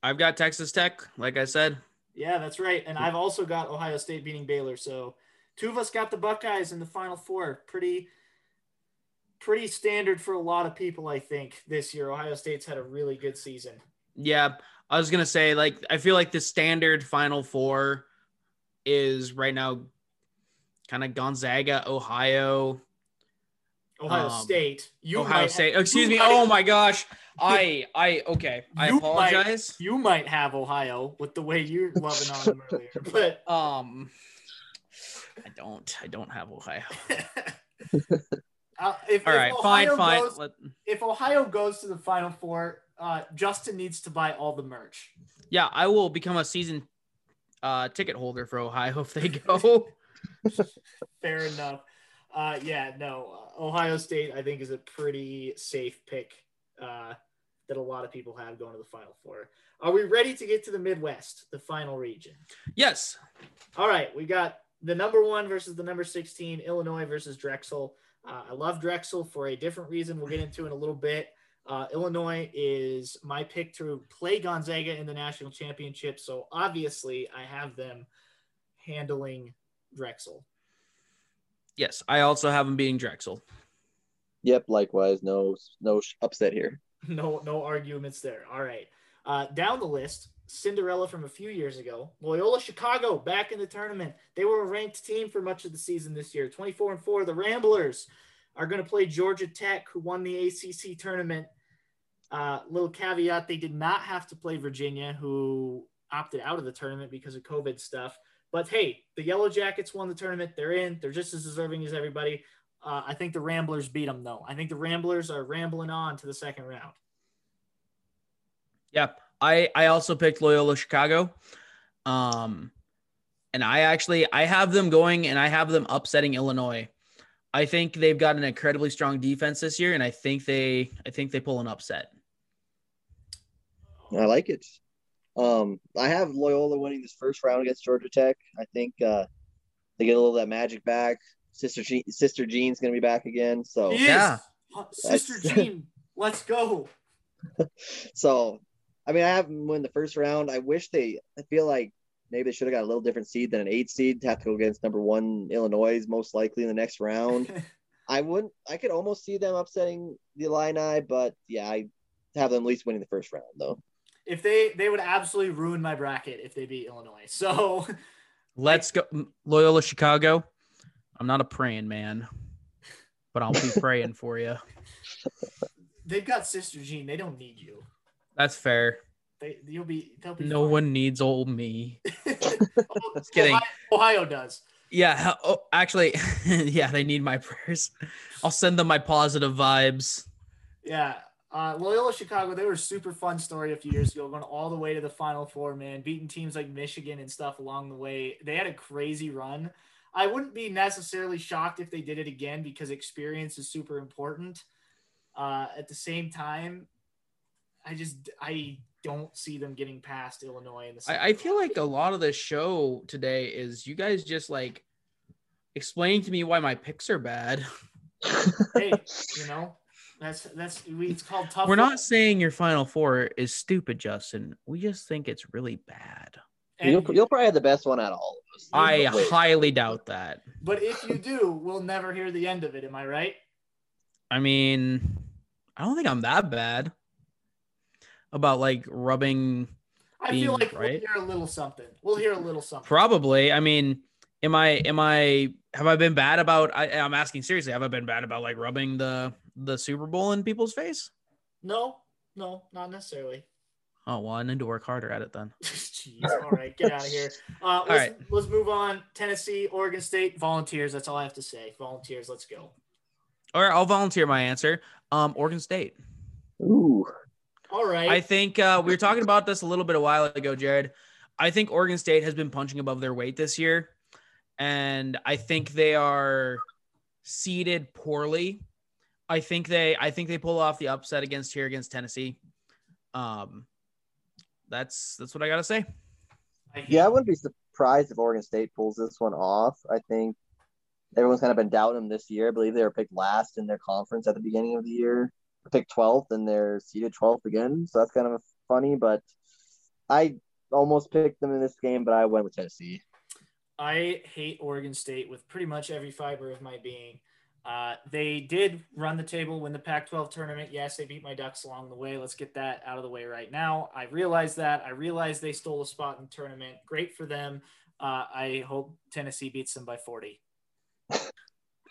I've got Texas Tech, like I said. Yeah, that's right. And I've also got Ohio State beating Baylor. So two of us got the Buckeyes in the Final Four. Pretty, pretty standard for a lot of people, I think, this year. Ohio State's had a really good season. Yeah, I was gonna say like I feel like the standard Final Four is right now kind of Gonzaga, Ohio, Ohio Um, State. You Ohio might- State. Excuse me. might- Oh my gosh. I I okay. I You might- apologize. You might have Ohio with the way you're loving on them earlier, but Um, I don't. I don't have Ohio. uh, if, All if right, Ohio fine, fine. goes- Let- if Ohio goes to the Final Four, uh, Justin needs to buy all the merch. yeah, I will become a season uh ticket holder for Ohio if they go. Fair enough. Uh, yeah, no, uh, Ohio State I think is a pretty safe pick uh, that a lot of people have going to the Final Four. Are we ready to get to the Midwest, the final region? yes. All right, we got the number one versus the number 16, Illinois versus Drexel. Uh, I love Drexel for a different reason we'll get into in a little bit. Uh, Illinois is my pick to play Gonzaga in the national championship. So obviously, I have them handling Drexel. Yes. I also have them being Drexel. Yep, likewise, no no upset here. No, no arguments there. All right. Uh, down the list, Cinderella from a few years ago, Loyola Chicago back in the tournament. They were a ranked team for much of the season this year, 24 and 4. The Ramblers are going to play Georgia Tech, who won the ACC tournament. Uh, little caveat they did not have to play Virginia, who opted out of the tournament because of COVID stuff. But hey, the Yellow Jackets won the tournament. They're in. They're just as deserving as everybody. Uh, I think the Ramblers beat them, though. I think the Ramblers are rambling on to the second round. Yeah. I I also picked Loyola Chicago. Um and I actually I have them going and I have them upsetting Illinois. I think they've got an incredibly strong defense this year and I think they I think they pull an upset. I like it. Um, I have Loyola winning this first round against Georgia Tech. I think uh, they get a little of that magic back. Sister Jean, Sister Jean's gonna be back again, so Yeah. Sister Jean, let's go. so I mean, I have them win the first round. I wish they. I feel like maybe they should have got a little different seed than an eight seed to have to go against number one Illinois, most likely in the next round. I wouldn't. I could almost see them upsetting the Illini, but yeah, I have them at least winning the first round though. if they they would absolutely ruin my bracket if they beat Illinois. So Let's go, mm, Loyola Chicago. I'm not a praying man, but I'll be praying for you. they've got Sister Jean. They don't need you. That's fair. They you'll be they'll be No fine. one needs old me. Just kidding. Ohio, Ohio does. Yeah. Oh, actually, yeah, they need my prayers. I'll send them my positive vibes. Yeah. Uh, Loyola Chicago, they were a super fun story a few years ago, going all the way to the Final Four, man, beating teams like Michigan and stuff along the way. They had a crazy run. I wouldn't be necessarily shocked if they did it again because experience is super important. Uh, at the same time, I just I don't see them getting past Illinois in the. I, I feel like a lot of the show today is you guys just like explaining to me why my picks are bad. hey, you know, that's that's we, it's called tough. We're love. not saying your final four is stupid, Justin. We just think it's really bad. And- You'll, you'll probably have the best one out of all of us. I There's no way. highly doubt that. but if you do, we'll never hear the end of it. Am I right? I mean, I don't think I'm that bad about like rubbing. I Being feel like right. we'll hear a little something. We'll hear a little something. Probably. I mean, am I? Am I? Have I been bad about? I, I'm asking seriously. Have I been bad about like rubbing the the Super Bowl in people's face? No, no, not necessarily. Oh well, I need to work harder at it then. Jeez. All right, get out of here. Uh, let's, right. let's move on. Tennessee, Oregon State, Volunteers. That's all I have to say. Volunteers. Let's go. All right, I'll volunteer my answer. Um, Oregon State. Ooh. All right. I think uh, we were talking about this a little bit a while ago, Jared. I think Oregon State has been punching above their weight this year, and I think they are seeded poorly. I think they, I think they pull off the upset against here against Tennessee. Um, that's that's what I gotta say. Yeah, I wouldn't be surprised if Oregon State pulls this one off. I think everyone's kind of been doubting them this year. I believe they were picked last in their conference at the beginning of the year, picked 12th, and they're seeded 12th again. So that's kind of funny, but I almost picked them in this game, but I went with Tennessee. I hate Oregon State with pretty much every fiber of my being. Uh, they did run the table, win the Pac 12 tournament. Yes, they beat my Ducks along the way. Let's get that out of the way right now. I realize that. I realize they stole a spot in the tournament. Great for them. Uh, I hope Tennessee beats them by 40.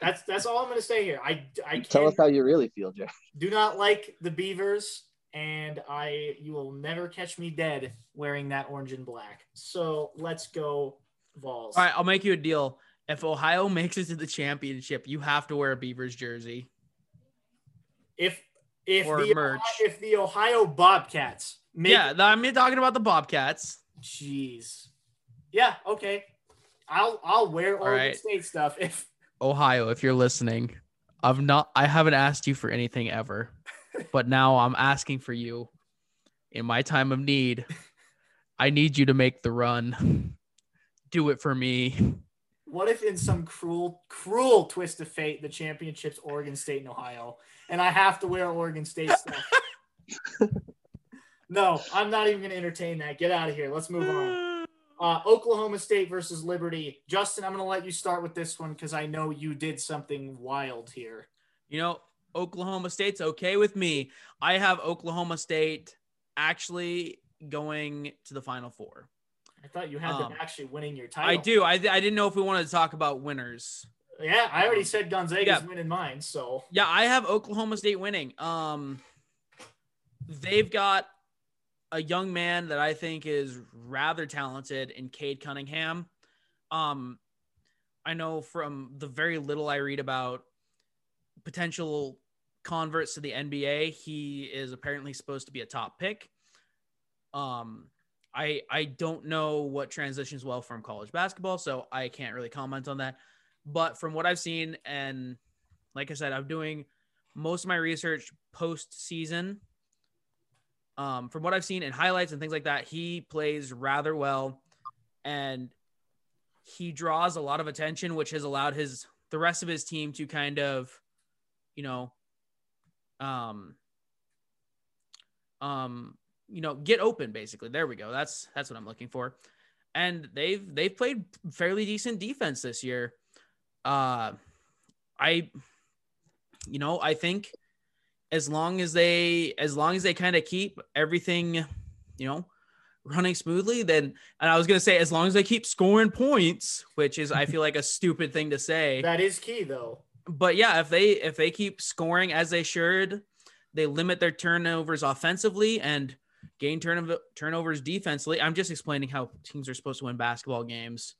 That's that's all I'm going to say here. I, I Tell us how you really feel, Jeff. do not like the Beavers, and I you will never catch me dead wearing that orange and black. So let's go, Vols. All right, I'll make you a deal. If Ohio makes it to the championship, you have to wear a Beavers jersey. if if Or the merch. if the Ohio Bobcats make yeah, I'm talking about the Bobcats. jeez yeah okay I'll I'll wear Oregon right. State stuff if Ohio, if you're listening, I've not I haven't asked you for anything ever. But now I'm asking for you in my time of need. I need you to make the run. Do it for me. what if in some cruel cruel twist of fate the championships Oregon State and Ohio and I have to wear Oregon State stuff no I'm not even gonna entertain that get out of here let's move on uh, Oklahoma State versus Liberty Justin I'm gonna let you start with this one because I know you did something wild here You know, Oklahoma State's okay with me. I have Oklahoma State actually going to the final four. I thought you had Um, them actually winning your title I do. I, I didn't know if we wanted to talk about winners. Yeah, I already said Gonzaga's Yeah. winning mine, so Yeah, I have Oklahoma State winning. Um, they've got a young man that I think is rather talented in Cade Cunningham. Um, I know from the very little I read about potential converts to the NBA, he is apparently supposed to be a top pick. Um, I I don't know what transitions well from college basketball, so I can't really comment on that. But from what I've seen, and like I said, I'm doing most of my research post season. Um, from what I've seen in highlights and things like that, he plays rather well, and he draws a lot of attention, which has allowed his the rest of his team to kind of, you know, um, um, you know, get open basically. There we go. That's that's what I'm looking for. And they've they've played fairly decent defense this year. Uh I you know, I think as long as they as long as they kind of keep everything, you know, running smoothly, then and I was gonna say as long as they keep scoring points, which is I feel like a stupid thing to say. That is key though. But yeah, if they if they keep scoring as they should, they limit their turnovers offensively and gain turn- turnovers defensively. I'm just explaining how teams are supposed to win basketball games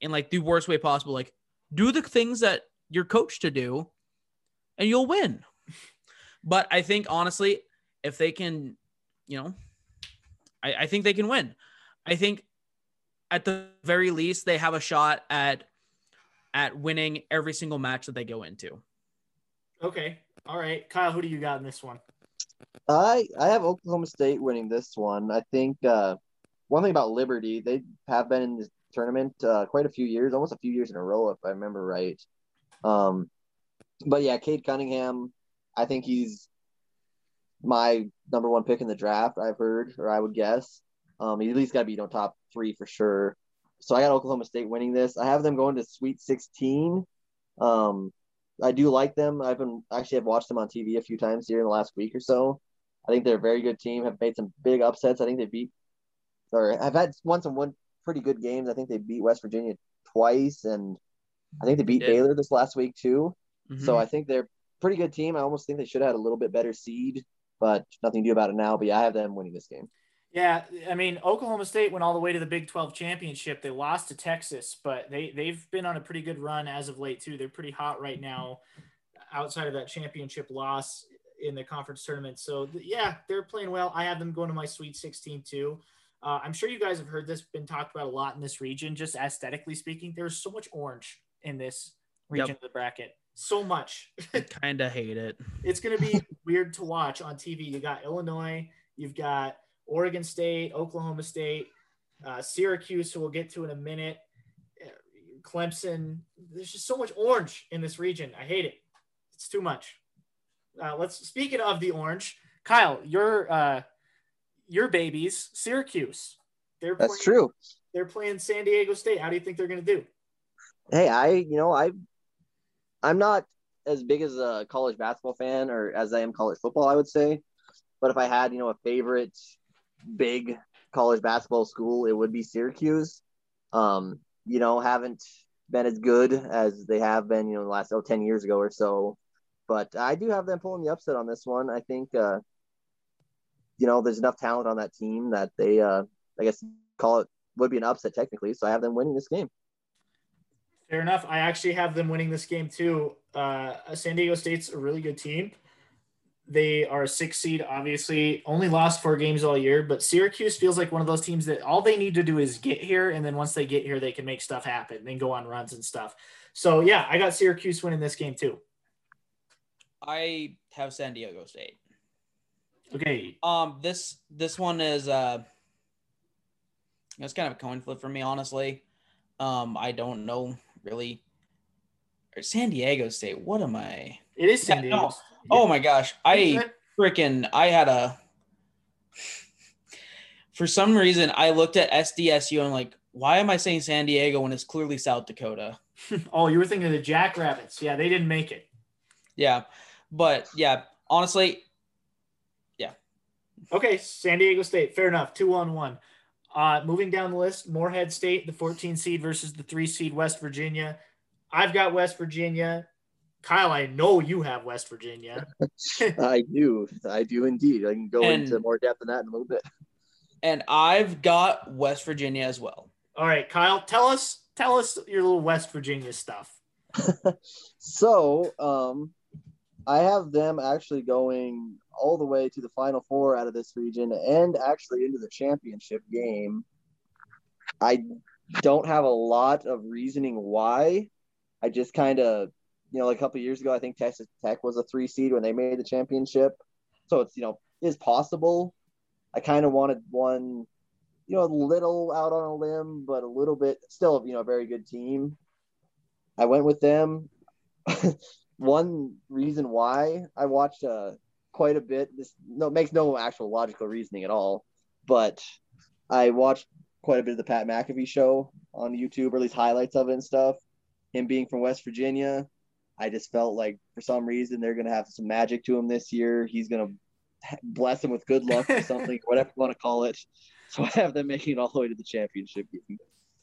in like the worst way possible. Like do the things that you're coached to do and you'll win. But I think honestly, if they can, you know, I, I think they can win. I think at the very least they have a shot at at winning every single match that they go into. Okay. All right. Kyle, who do you got in this one? I I have Oklahoma State winning this one. I think uh, one thing about Liberty, they have been in the tournament uh, quite a few years, almost a few years in a row, if I remember right. Um, but yeah, Cade Cunningham, I think he's my number one pick in the draft. I've heard, or I would guess. Um, he at least got to be you know top three for sure. So I got Oklahoma State winning this. I have them going to Sweet 16. Um, I do like them. I've been actually I've watched them on TV a few times here in the last week or so. I think they're a very good team. Have made some big upsets. I think they beat, or have had won some one pretty good games. I think they beat West Virginia twice, and I think they beat Did. Baylor this last week too. Mm-hmm. So I think they're pretty good team. I almost think they should have had a little bit better seed, but nothing to do about it now. But yeah, I have them winning this game. Yeah, I mean Oklahoma State went all the way to the Big 12 championship. They lost to Texas, but they they've been on a pretty good run as of late too. They're pretty hot right now outside of that championship loss in the conference tournament. So yeah, they're playing well. I have them going to my Sweet 16 too. Uh, I'm sure you guys have heard this been talked about a lot in this region, just aesthetically speaking. There's so much orange in this region Yep. of the bracket. So much. kind of hate it. it's going to be weird to watch on TV. You got Illinois, you've got Oregon State, Oklahoma State, uh, Syracuse, who we'll get to in a minute, uh, Clemson. There's just so much orange in this region. I hate it. It's too much. Uh, let's speaking of the orange, Kyle, your uh, your babies, Syracuse. They're That's playing, true. They're playing San Diego State. How do you think they're going to do? Hey, I you know I I'm not as big as a college basketball fan or as I am college football, I would say. But if I had, you know, a favorite big college basketball school, it would be Syracuse. Um, you know, haven't been as good as they have been, you know, the last oh, 10 years ago or so. But I do have them pulling the upset on this one. I think uh, you know, there's enough talent on that team that they uh I guess call it would be an upset technically. So I have them winning this game. Fair enough. I actually have them winning this game too. Uh, San Diego State's a really good team. They are a six seed, obviously, only lost four games all year, but Syracuse feels like one of those teams that all they need to do is get here. And then once they get here, they can make stuff happen and go on runs and stuff. So, yeah, I got Syracuse winning this game too. I have San Diego State. Okay. Um, this this one is uh, it's kind of a coin flip for me, honestly. Um, I don't know really. Or San Diego State. What am I? It is San Diego. no. Oh my gosh, I freaking I had a. For some reason, I looked at SDSU and like, why am I saying San Diego when it's clearly South Dakota? oh, you were thinking of the Jackrabbits. Yeah, they didn't make it. Yeah, but yeah, honestly, yeah. Okay, San Diego State. Fair enough. Two on one. Uh, moving down the list, Morehead State, the 14 seed versus the three seed West Virginia. I've got West Virginia. Kyle, I know you have West Virginia. I do. I do indeed. I can go And- into more depth than that in a little bit. and I've got West Virginia as well. All right, Kyle, tell us tell us your little West Virginia stuff. So, um, I have them actually going all the way to the final four out of this region and actually into the championship game. I don't have a lot of reasoning why. I just kind of, you know, like a couple years ago, I think Texas Tech was a three seed when they made the championship. So it's, you know, is possible. I kind of wanted one, you know, a little out on a limb, but a little bit still, you know, a very good team. I went with them. One reason why I watched uh, quite a bit, this no makes no actual logical reasoning at all. but I watched quite a bit of the Pat McAfee show on YouTube, or at least highlights of it and stuff. Him being from West Virginia, I just felt like for some reason they're gonna have some magic to him this year. He's gonna bless him with good luck or something, whatever you want to call it. So I have them making it all the way to the championship game.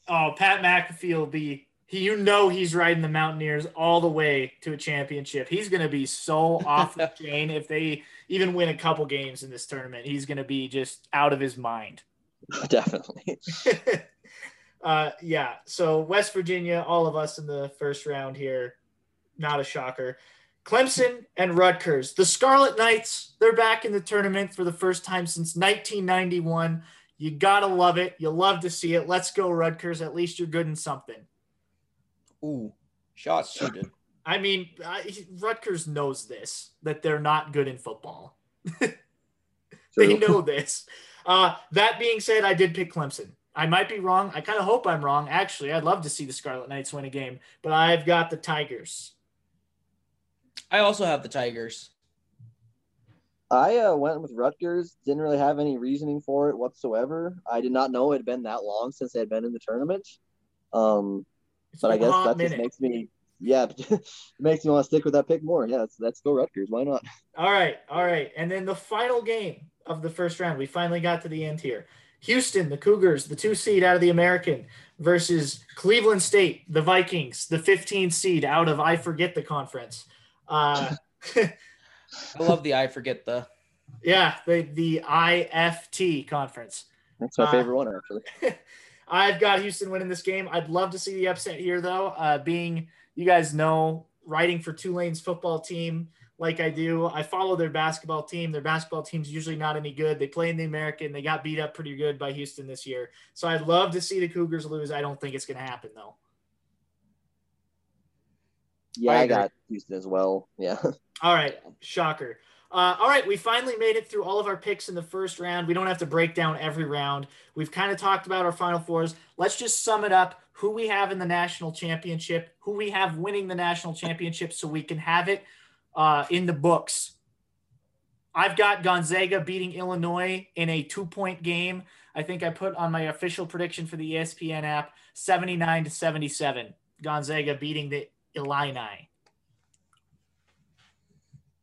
Oh, Pat McAfee will be. He, you know, he's riding the Mountaineers all the way to a championship. He's going to be so off the chain if they even win a couple games in this tournament. He's going to be just out of his mind. Definitely. uh, yeah. So West Virginia, all of us in the first round here, not a shocker. Clemson and Rutgers, the Scarlet Knights, they're back in the tournament for the first time since 1991. You gotta love it. You love to see it. Let's go, Rutgers. At least you're good in something. Ooh, shots shooted. I mean, I, Rutgers knows this that they're not good in football. they know this. Uh, that being said, I did pick Clemson. I might be wrong. I kind of hope I'm wrong. Actually, I'd love to see the Scarlet Knights win a game, but I've got the Tigers. I also have the Tigers. I uh, went with Rutgers. Didn't really have any reasoning for it whatsoever. I did not know it had been that long since they had been in the tournament. Um, It's but I guess hot that minute. just makes me, yeah, it makes me want to stick with that pick more. Yeah, let's, let's go Rutgers. Why not? All right, all right. And then the final game of the first round, we finally got to the end here. Houston, the Cougars, the two seed out of the American, versus Cleveland State, the Vikings, the 15 seed out of I forget the conference. Uh, I love the I forget the. yeah, the the IFT conference. That's my Uh, favorite one actually. I've got Houston winning this game. I'd love to see the upset here, though. Uh, being you guys know, writing for Tulane's football team like I do, I follow their basketball team. Their basketball team's usually not any good. They play in the American. They got beat up pretty good by Houston this year. So I'd love to see the Cougars lose. I don't think it's going to happen though. Yeah, I I, got Houston as well. Yeah. All right, shocker. Uh, all right, we finally made it through all of our picks in the first round. We don't have to break down every round. We've kind of talked about our final fours. Let's just sum it up who we have in the national championship, who we have winning the national championship, so we can have it uh, in the books. I've got Gonzaga beating Illinois in a two point game. I think I put on my official prediction for the ESPN app 79 to 77. Gonzaga beating the Illini.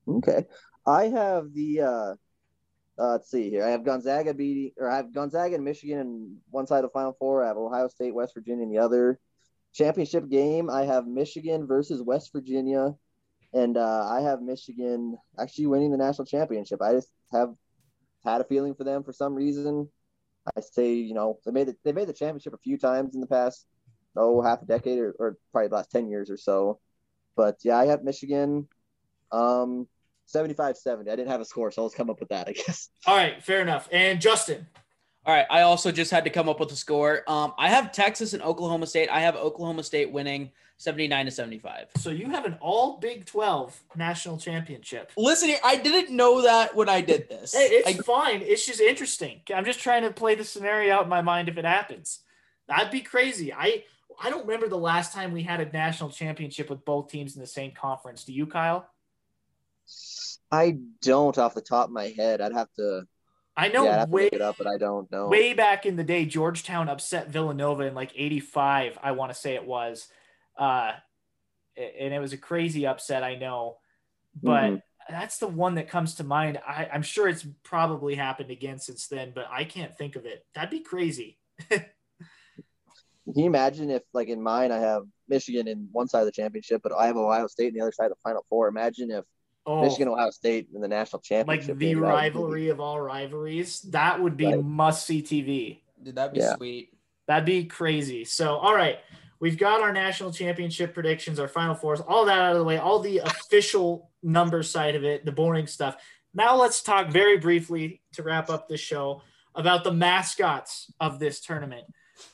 Okay. I have the uh, uh let's see here. I have Gonzaga beating or I have Gonzaga and Michigan in one side of the final four. I have Ohio State, West Virginia in the other. Championship game, I have Michigan versus West Virginia. And uh, I have Michigan actually winning the national championship. I just have had a feeling for them for some reason. I say, you know, they made it, they made the championship a few times in the past, oh, half a decade or, or probably the last 10 years or so. But yeah, I have Michigan. Um, 75 70. I didn't have a score, so let's come up with that, I guess. All right, fair enough. And Justin, All right, I also just had to come up with a score. Um, I have Texas and Oklahoma State. I have Oklahoma State winning 79 to 75. so you have an all Big 12 national championship. Listen I didn't know that when I did this. Hey, it's I- fine. It's just interesting. I'm just trying to play the scenario out in my mind if it happens. That'd be crazy. I I don't remember the last time we had a national championship with both teams in the same conference. Do you, Kyle? I don't off the top of my head. I'd have to, I know yeah, I'd have to way it up, but I don't know. way back in the day, Georgetown upset Villanova in like '85. I want to say it was, uh, and it was a crazy upset. I know, but Mhm. that's the one that comes to mind. I, I'm sure it's probably happened again since then, but I can't think of it. That'd be crazy. Can you imagine if, like, in mine, I have Michigan in one side of the championship, but I have Ohio State in the other side of the Final Four? Imagine if Oh, Michigan, Ohio State in the national championship. like the game. That be- rivalry of all rivalries. That would be Right. must see TV. Dude, that'd be Yeah. sweet. That'd be crazy. So, all right, we've got our national championship predictions, our final fours, all that out of the way, all the official number side of it, the boring stuff. Now, let's talk very briefly to wrap up this show about the mascots of this tournament.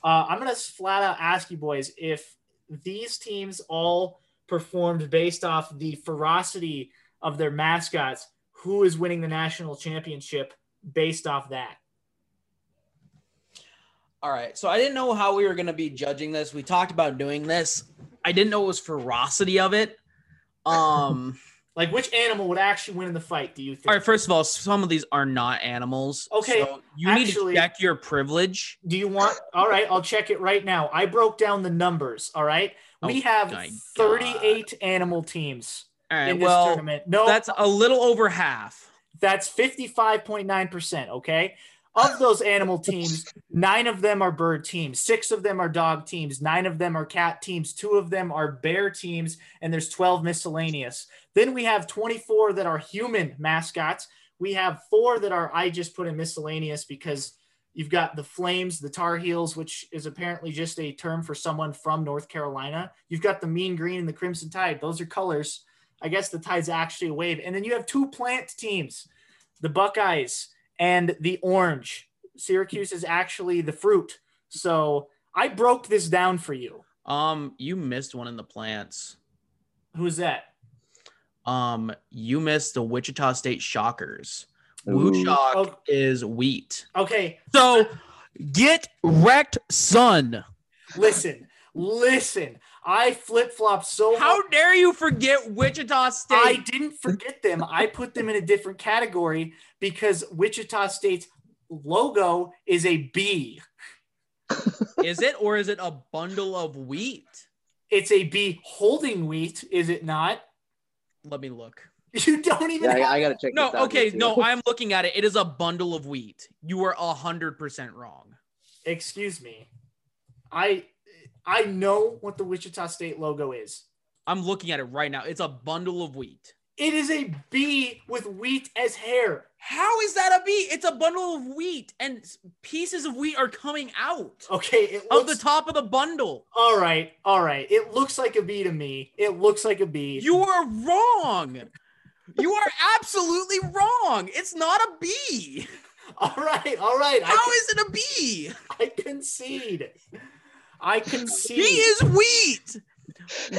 Uh, I'm going to flat out ask you boys if these teams all performed based off the ferocity of their mascots, who is winning the national championship based off that? All right. So I didn't know how we were going to be judging this. We talked about doing this. I didn't know it was ferocity of it. Um Like which animal would actually win in the fight? Do you think? All right, first of all, some of these are not animals. Okay, so you need to check your privilege. Do you want? All right, I'll check it right now. I broke down the numbers. All right, we Oh have my 38 animal teams right, in this well, tournament. No, that's a little over half. That's 55.9%. Okay. Of those animal teams, nine of them are bird teams, six of them are dog teams, nine of them are cat teams, two of them are bear teams, and there's 12 miscellaneous. Then we have 24 that are human mascots. We have four that are, I just put in miscellaneous because you've got the Flames, the Tar Heels, which is apparently just a term for someone from North Carolina. You've got the Mean Green and the Crimson Tide. Those are colors. I guess the Tide's actually a wave. And then you have two plant teams the Buckeyes and the orange. Syracuse is actually the fruit. So I broke this down for you. Um, you missed one in the plants. Who's that? Um, you missed the Wichita State Shockers. Ooh. WuShock Oh. is wheat. Okay, So get wrecked, son. listen, listen. I flip flop so How hard. dare you forget Wichita State? I didn't forget them. I put them in a different category because Wichita State's logo is a bee. is it or is it a bundle of wheat? It's a bee holding wheat, is it not? Let me look. You don't even Yeah, have I, I gotta check. No, this out okay, no, I'm looking at it. It is a bundle of wheat. You are a hundred percent wrong. excuse me. I I know what the Wichita State logo is. I'm looking at it right now. It's a bundle of wheat. It is a bee with wheat as hair. How is that a bee? It's a bundle of wheat, and pieces of wheat are coming out Okay, it of the top of the bundle. all right, all right. It looks like a bee to me. It looks like a bee. You are wrong. You are absolutely wrong. It's not a bee. all right, all right. How is it a bee? I concede. I concede. He is wheat.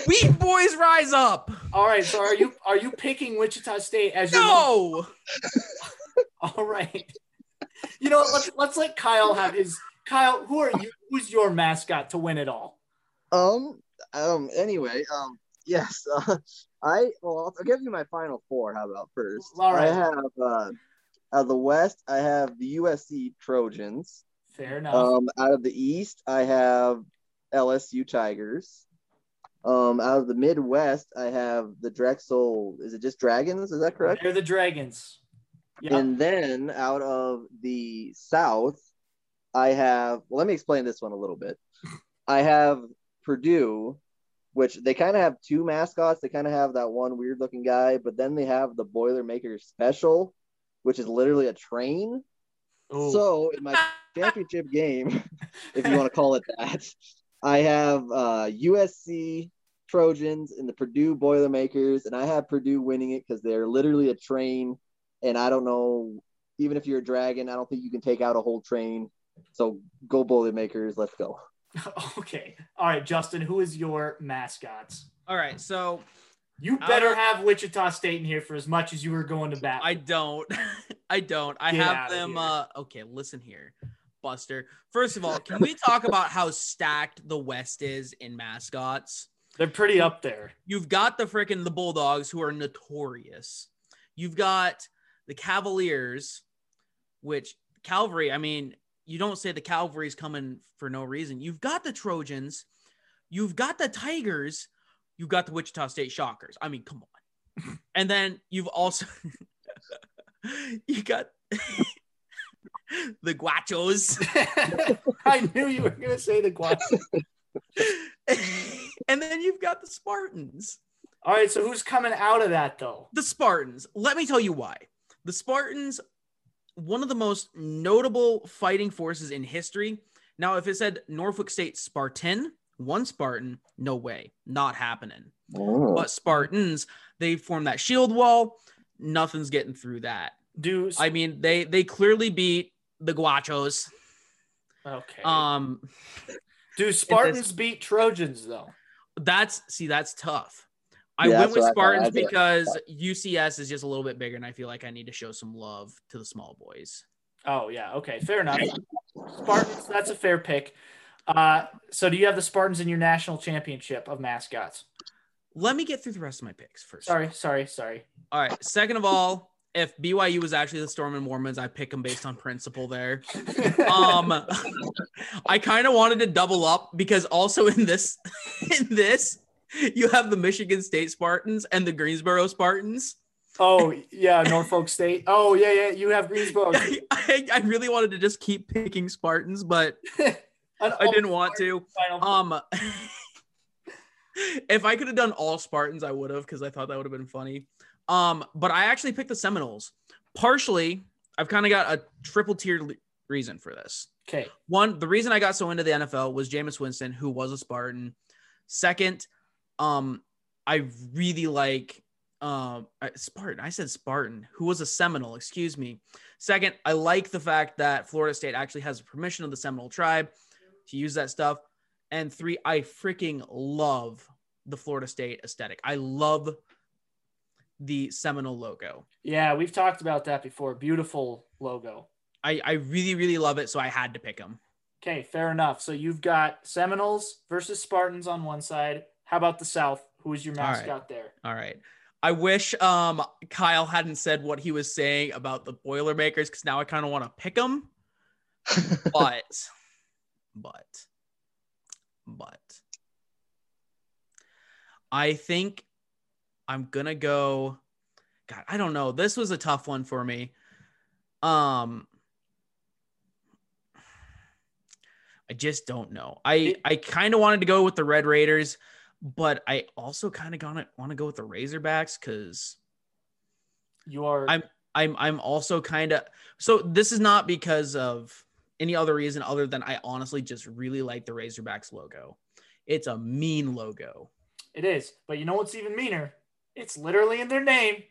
Wheat boys rise up. all right. So are you are you picking Wichita State as your No. All right. You know? Let's let's let Kyle have his. Kyle, who are you? Who's your mascot to win it all? Um. Um. Anyway. Um. Yes. Uh, I. Well, I'll give you my final four. How about first? All right. I have. Uh, out of the West, I have the USC Trojans. Fair enough. Um. Out of the East, I have LSU Tigers. Um. Out of the Midwest, I have the Drexel. Is it just Dragons? Is that correct? They're the Dragons. Yeah. And then out of the South, I have, well, let me explain this one a little bit. I have Purdue, which they kind of have two mascots. They kind of have that one weird looking guy, but then they have the Boilermaker Special, which is literally a train. Ooh. So in my championship game, if you want to call it that, I have uh, USC Trojans and the Purdue Boilermakers, and I have Purdue winning it because they're literally a train. And I don't know, even if you're a dragon, I don't think you can take out a whole train. So go Boilermakers, let's go. okay. All right, Justin. Who is your mascots? All right, so You better Our- have Wichita State in here for as much as you were going to bat. I don't. I don't. I Get have them. Uh, okay, listen here, Buster. First of all, can we talk about how stacked the West is in mascots? They're pretty up there. You've got the freaking the Bulldogs who are notorious. You've got the Cavaliers, which Calvary. I mean, you don't say the Cavalry's coming for no reason. You've got the Trojans. You've got the Tigers. You've got the Wichita State Shockers. I mean, come on. And then you've also you got the Gauchos. I knew you were going to say the gauchos. and then you've got the Spartans. All right, so who's coming out of that though? The Spartans. Let me tell you why. The Spartans, one of the most notable fighting forces in history. Now, if it said Norfolk State Spartan, one Spartan, no way, not happening. Oh. But Spartans, they form that shield wall. Nothing's getting through that. Do I mean, they they clearly beat the Gauchos. okay. Um, Do Spartans beat Trojans though? that's see, that's tough. I Yeah, went with what I. Spartans I because UCS is just a little bit bigger, and I feel like I need to show some love to the small boys. Oh yeah, okay, fair enough. Spartans, that's a fair pick. Uh, so do you have the Spartans in your national championship of mascots? let me get through the rest of my picks first. Sorry, sorry, sorry. All right. Second of all, if BYU was actually the Stormin' Mormons, I pick them based on principle there. Um, I kind of wanted to double up because also in this, in this, you have the Michigan State Spartans and the Greensboro Spartans. oh yeah, Norfolk State. Oh yeah, yeah. You have Greensboro. I, I, I really wanted to just keep picking Spartans, but I didn't want to. Um, if I could have done all Spartans, I would have because I thought that would have been funny. Um, but I actually picked the Seminoles. Partially, I've kind of got a triple tiered le- reason for this. Okay. One, the reason I got so into the NFL was Jameis Winston, who was a Spartan. Second, um, I really like um I- Spartan. I said Spartan, who was a Seminole. Excuse me. Second, I like the fact that Florida State actually has permission of the Seminole tribe to use that stuff. And three, I freaking love the Florida State aesthetic. I love the Seminole logo. Yeah, we've talked about that before. Beautiful logo. I, I really, really love it. So I had to pick them. Okay, fair enough. So you've got Seminoles versus Spartans on one side. How about the South? Who is your All right. mascot there? All right. I wish um Kyle hadn't said what he was saying about the Boilermakers because now I kind of want to pick them. But, but, but, I think I'm gonna go. God, I don't know. This was a tough one for me. Um, I just don't know. I I kind of wanted to go with the Red Raiders, but I also kind of gonna want to go with the Razorbacks because You are I'm- I'm I'm also kind of so this is not because of any other reason other than I honestly just really like the Razorbacks logo. It's a mean logo. it is. But you know what's even meaner? It's literally in their name.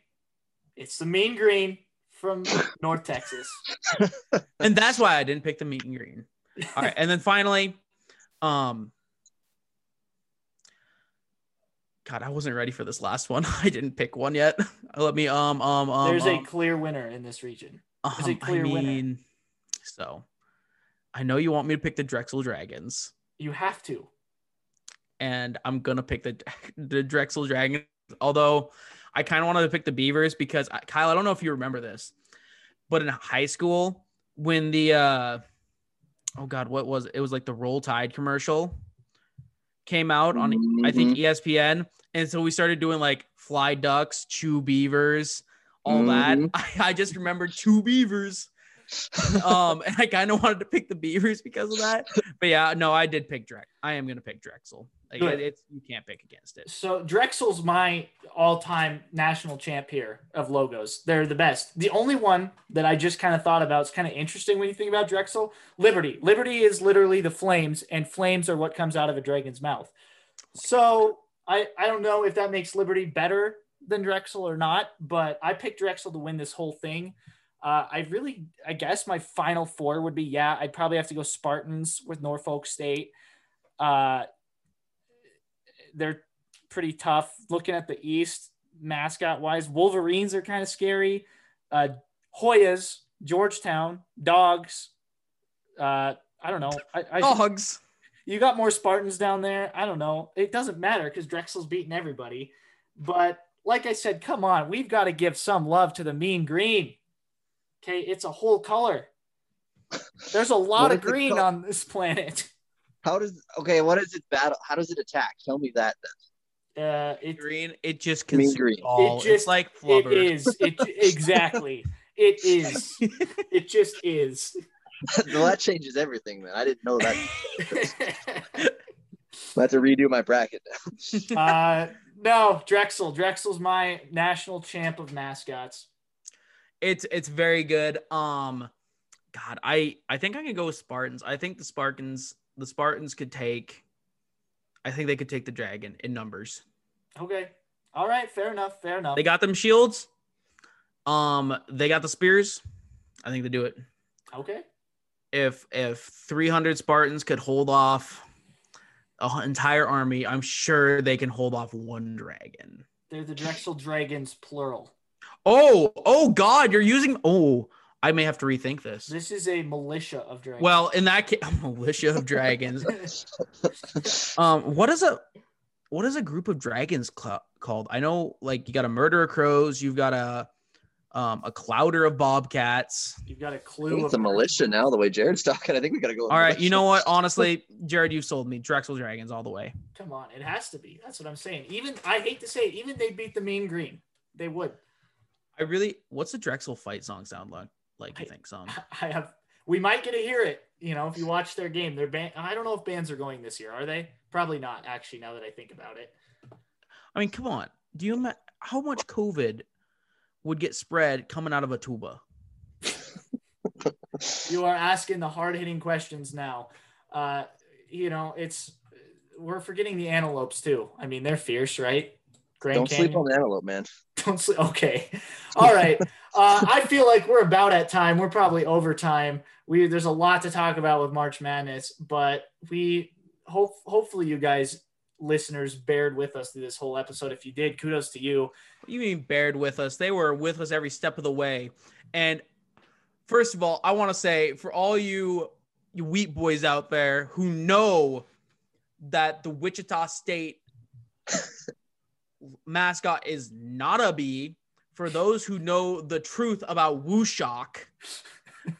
It's the mean green from North Texas. And that's why I didn't pick the meat and green. All right, and then finally, um God, I wasn't ready for this last one. I didn't pick one yet. Let me um um um There's a um, clear winner in this region. There's a um, clear I winner. so I know you want me to pick the Drexel Dragons. You have to. and I'm gonna pick the the Drexel Dragon. Although I kind of wanted to pick the Beavers because I, Kyle, I don't know if you remember this, but in high school when the uh oh god, what was it? It was like the Roll Tide commercial came out on I think E ESPN, and so we started doing like fly ducks, chew beavers, all that. Mhm. I, I just remember two beavers. um, and I kind of wanted to pick the Beavers because of that. But yeah, no, I did pick Drex. I am gonna pick Drexel. Like, it- it's you can't pick against it. So Drexel's my all-time national champ here of logos. They're the best. The only one that I just kind of thought about is kind of interesting when you think about Drexel. Liberty. Liberty is literally the flames, and flames are what comes out of a dragon's mouth. So I I don't know if that makes Liberty better than Drexel or not, but I picked Drexel to win this whole thing. Uh, I really, I guess my final four would be yeah. I'd probably have to go Spartans with Norfolk State. Uh, they're pretty tough. Looking at the East, mascot wise, Wolverines are kind of scary. Uh, Hoyas, Georgetown, Dogs. Uh, I don't know. I, I Dogs. you got more Spartans down there. I don't know. It doesn't matter because Drexel's beating everybody. But like I said, come on, we've got to give some love to the mean green. Okay, it's a whole color. There's a lot of green col- on this planet. How does okay? What is it battle? How does it attack? Tell me that. Then. Uh, it, Green. It just Mean consumes green. all. It just- it's like it flubber. is. It exactly. It is. It just is. well, that changes everything. Then I didn't know that. I have to redo my bracket. now. uh, no, Drexel. Drexel's my national champ of mascots. It's it's very good. Um, God, I I think I can go with Spartans. I think the Spartans the Spartans could take. I think they could take the dragon in numbers. Okay. All right. Fair enough. Fair enough. They got them shields. Um, they got the spears. I think they do it. okay. If if 300 Spartans could hold off an entire army, I'm sure they can hold off one dragon. They're the Drexel Dragons, plural. Oh, oh God, you're using. Oh, I may have to rethink this. This is a militia of dragons. Well, in that case, militia of dragons. Um, what is a what is a group of dragons cl- called? I know like you got a murder of crows, you've got a um a clowder of bobcats. You've got a clue. think of it's a militia now. The way Jared's talking, I think we gotta go. with All right, you know what? Honestly, Jared, you've sold me. Drexel Dragons all the way. Come on, it has to be. That's what I'm saying. Even I hate to say it, even they beat the Mean Green. They would. I really what's the Drexel fight song sound like? Like you I- think some? I have. We might get to hear it. You know, if you watch their game, their band. I don't know if bands are going this year. Are they? Probably not. Actually, now that I think about it. I mean, come on. Do you ima- how much COVID would get spread coming out of a tuba? You are asking the hard hitting questions now. Uh, you know, it's we're forgetting the antelopes too. I mean, they're fierce, right? Grand Don't sleep on the antelope, man. Don't sleep. Okay. All right. Uh, I feel like we're about at time. We're probably over time. We there's a lot to talk about with March Madness, but we hope hopefully you guys listeners bared with us through this whole episode. If you did, kudos to you. What you mean bared with us? They were with us every step of the way. And first of all, I want to say for all you you wheat boys out there who know that the Wichita State mascot is not a bee, for those who know the truth about WuShock,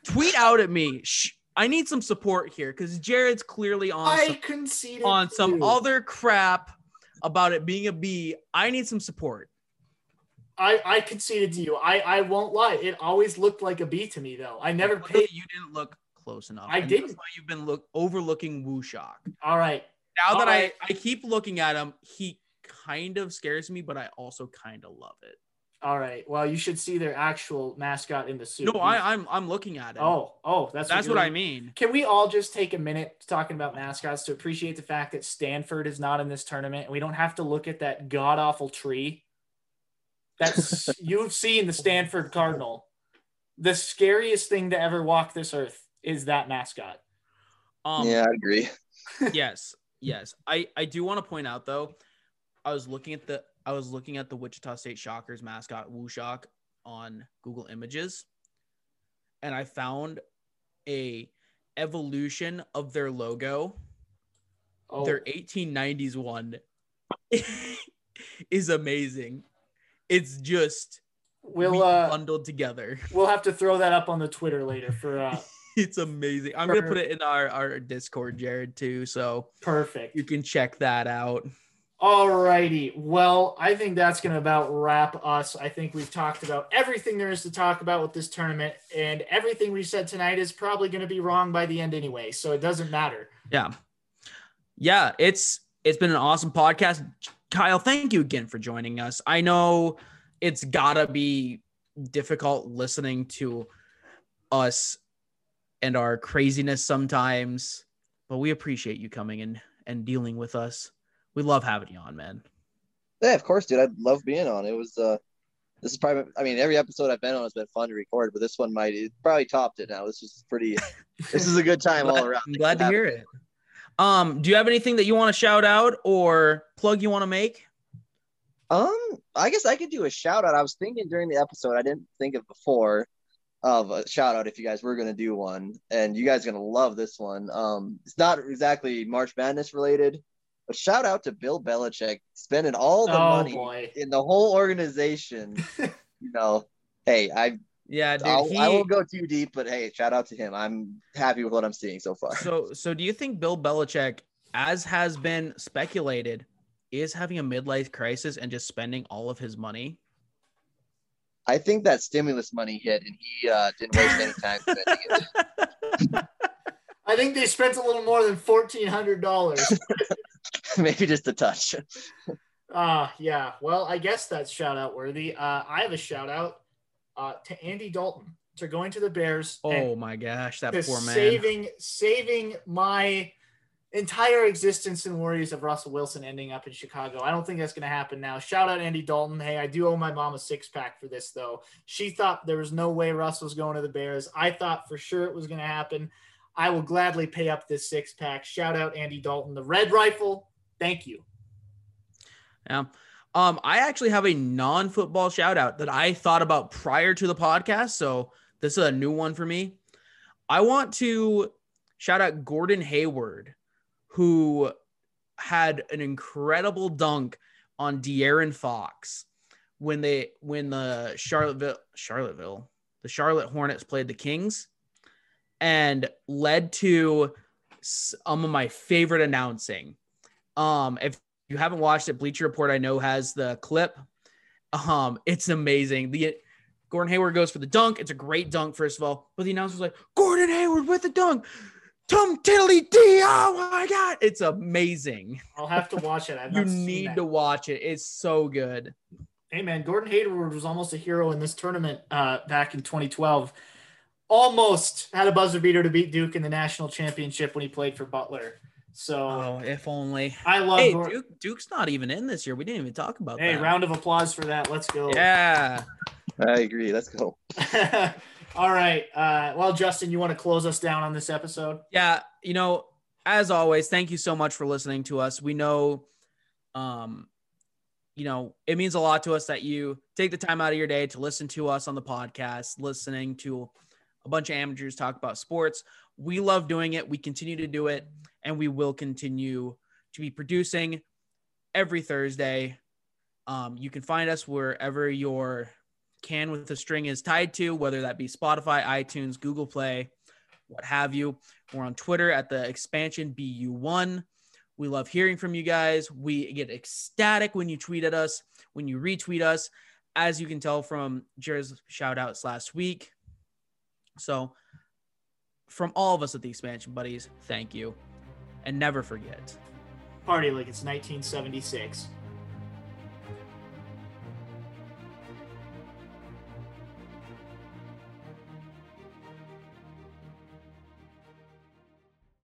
tweet out at me. Shh, I need some support here because Jared's clearly on I some, on some other crap about it being a bee. I need some support. I, I conceded to you. I, I won't lie. It always looked like a B to me though. I never Well, paid. You didn't look close enough. I didn't. That's why you've been look overlooking WuShock. All right. Now that Alright. I I keep looking at him, he kind of scares me, but I also kind of love it. All right. Well, you should see their actual mascot in the suit. No, I I'm I'm looking at it. Oh, oh, that's that's you're what I mean. Can we all just take a minute talking about mascots to appreciate the fact that Stanford is not in this tournament and we don't have to look at that god awful tree? That's you've seen the Stanford Cardinal. The scariest thing to ever walk this earth is that mascot. Um, yeah, I agree. yes, yes. I I do want to point out though, I was looking at the I was looking at the Wichita State Shockers mascot WuShock on Google Images, and I found a evolution of their logo. Oh, Their 1890s one is amazing. It's just we'll we uh, bundled together. we'll have to throw that up on the Twitter later for uh, It's amazing. I'm gonna put it in our our Discord, Jared, too, so perfect. you can check that out. All righty. Well, I think that's going to about wrap us. I think we've talked about everything there is to talk about with this tournament, and everything we said tonight is probably going to be wrong by the end anyway, so it doesn't matter. Yeah, yeah. It's it's been an awesome podcast, Kyle. Thank you again for joining us. I know it's gotta be difficult listening to us and our craziness sometimes, but we appreciate you coming in and dealing with us. We love having you on, man. Yeah, of course, dude. I love being on. It was uh this is probably I mean, every episode I've been on has been fun to record, but this one might it probably topped it now. This is pretty this is a good time all around. I'm glad to hear Having- it. Um, do you have anything that you want to shout out or plug you want to make? Um, I guess I could do a shout out. I was thinking during the episode, I didn't think of before of a shout out if you guys were gonna do one, and you guys are gonna love this one. Um, it's not exactly March Madness related, but shout out to Bill Belichick spending all the oh money boy. in the whole organization. you know, hey, I Yeah, dude. I'll, he, I won't go too deep, but hey, shout out to him. I'm happy with what I'm seeing so far. so so do you think Bill Belichick, as has been speculated, is having a midlife crisis and just spending all of his money? I think that stimulus money hit, and he uh, didn't waste any time spending it. I think they spent a little more than fourteen hundred dollars. Maybe just a touch. uh yeah. Well, I guess that's shout out worthy. Uh, I have a shout out uh, to Andy Dalton to going to the Bears. Oh my gosh, that poor man. saving saving my entire existence and worries of Russell Wilson ending up in Chicago. I don't think that's going to happen now. Shout out Andy Dalton. Hey, I do owe my mom a six pack for this though. She thought there was no way Russ was going to the Bears. I thought for sure it was going to happen. I will gladly pay up this six pack. Shout out Andy Dalton, the Red Rifle. Thank you. Yeah. Um, I actually have a non-football shout out that I thought about prior to the podcast. So this is a new one for me. I want to shout out Gordon Hayward, who had an incredible dunk on De'Aaron Fox when they when the Charlottesville Charlottesville the Charlotte Hornets played the Kings and led to some of my favorite announcing. Um, if you haven't watched it, Bleacher Report I know has the clip. Um, it's amazing. The Gordon Hayward goes for the dunk. It's a great dunk, first of all. But the announcer's like, Gordon Hayward with the dunk. Tom Tiddly D. Oh my God. It's amazing. I'll have to watch it. You need that. to watch it. It's so good. Hey man, Gordon Hayward was almost a hero in this tournament uh, back in 2012. Almost had a buzzer beater to beat Duke in the national championship when he played for Butler. So Oh, if only. I love. Hey, Gor- Duke, Duke's not even in this year. We didn't even talk about hey, that. round of applause for that. Let's go. Yeah. I agree. Let's go. All right. Uh, well, Justin, you want to close us down on this episode? Yeah, you know, as always, thank you so much for listening to us. We know um you know, it means a lot to us that you take the time out of your day to listen to us on the podcast, listening to a bunch of amateurs talk about sports. We love doing it. We continue to do it and we will continue to be producing every Thursday. Um, you can find us wherever your can with the string is tied to, whether that be Spotify, iTunes, Google Play, what have you. We're on Twitter at the expansion BU1. We love hearing from you guys. We get ecstatic when you tweet at us, when you retweet us, as you can tell from Jared's shout outs last week. So, from all of us at the expansion buddies, thank you. And never forget. Party like it's 1976.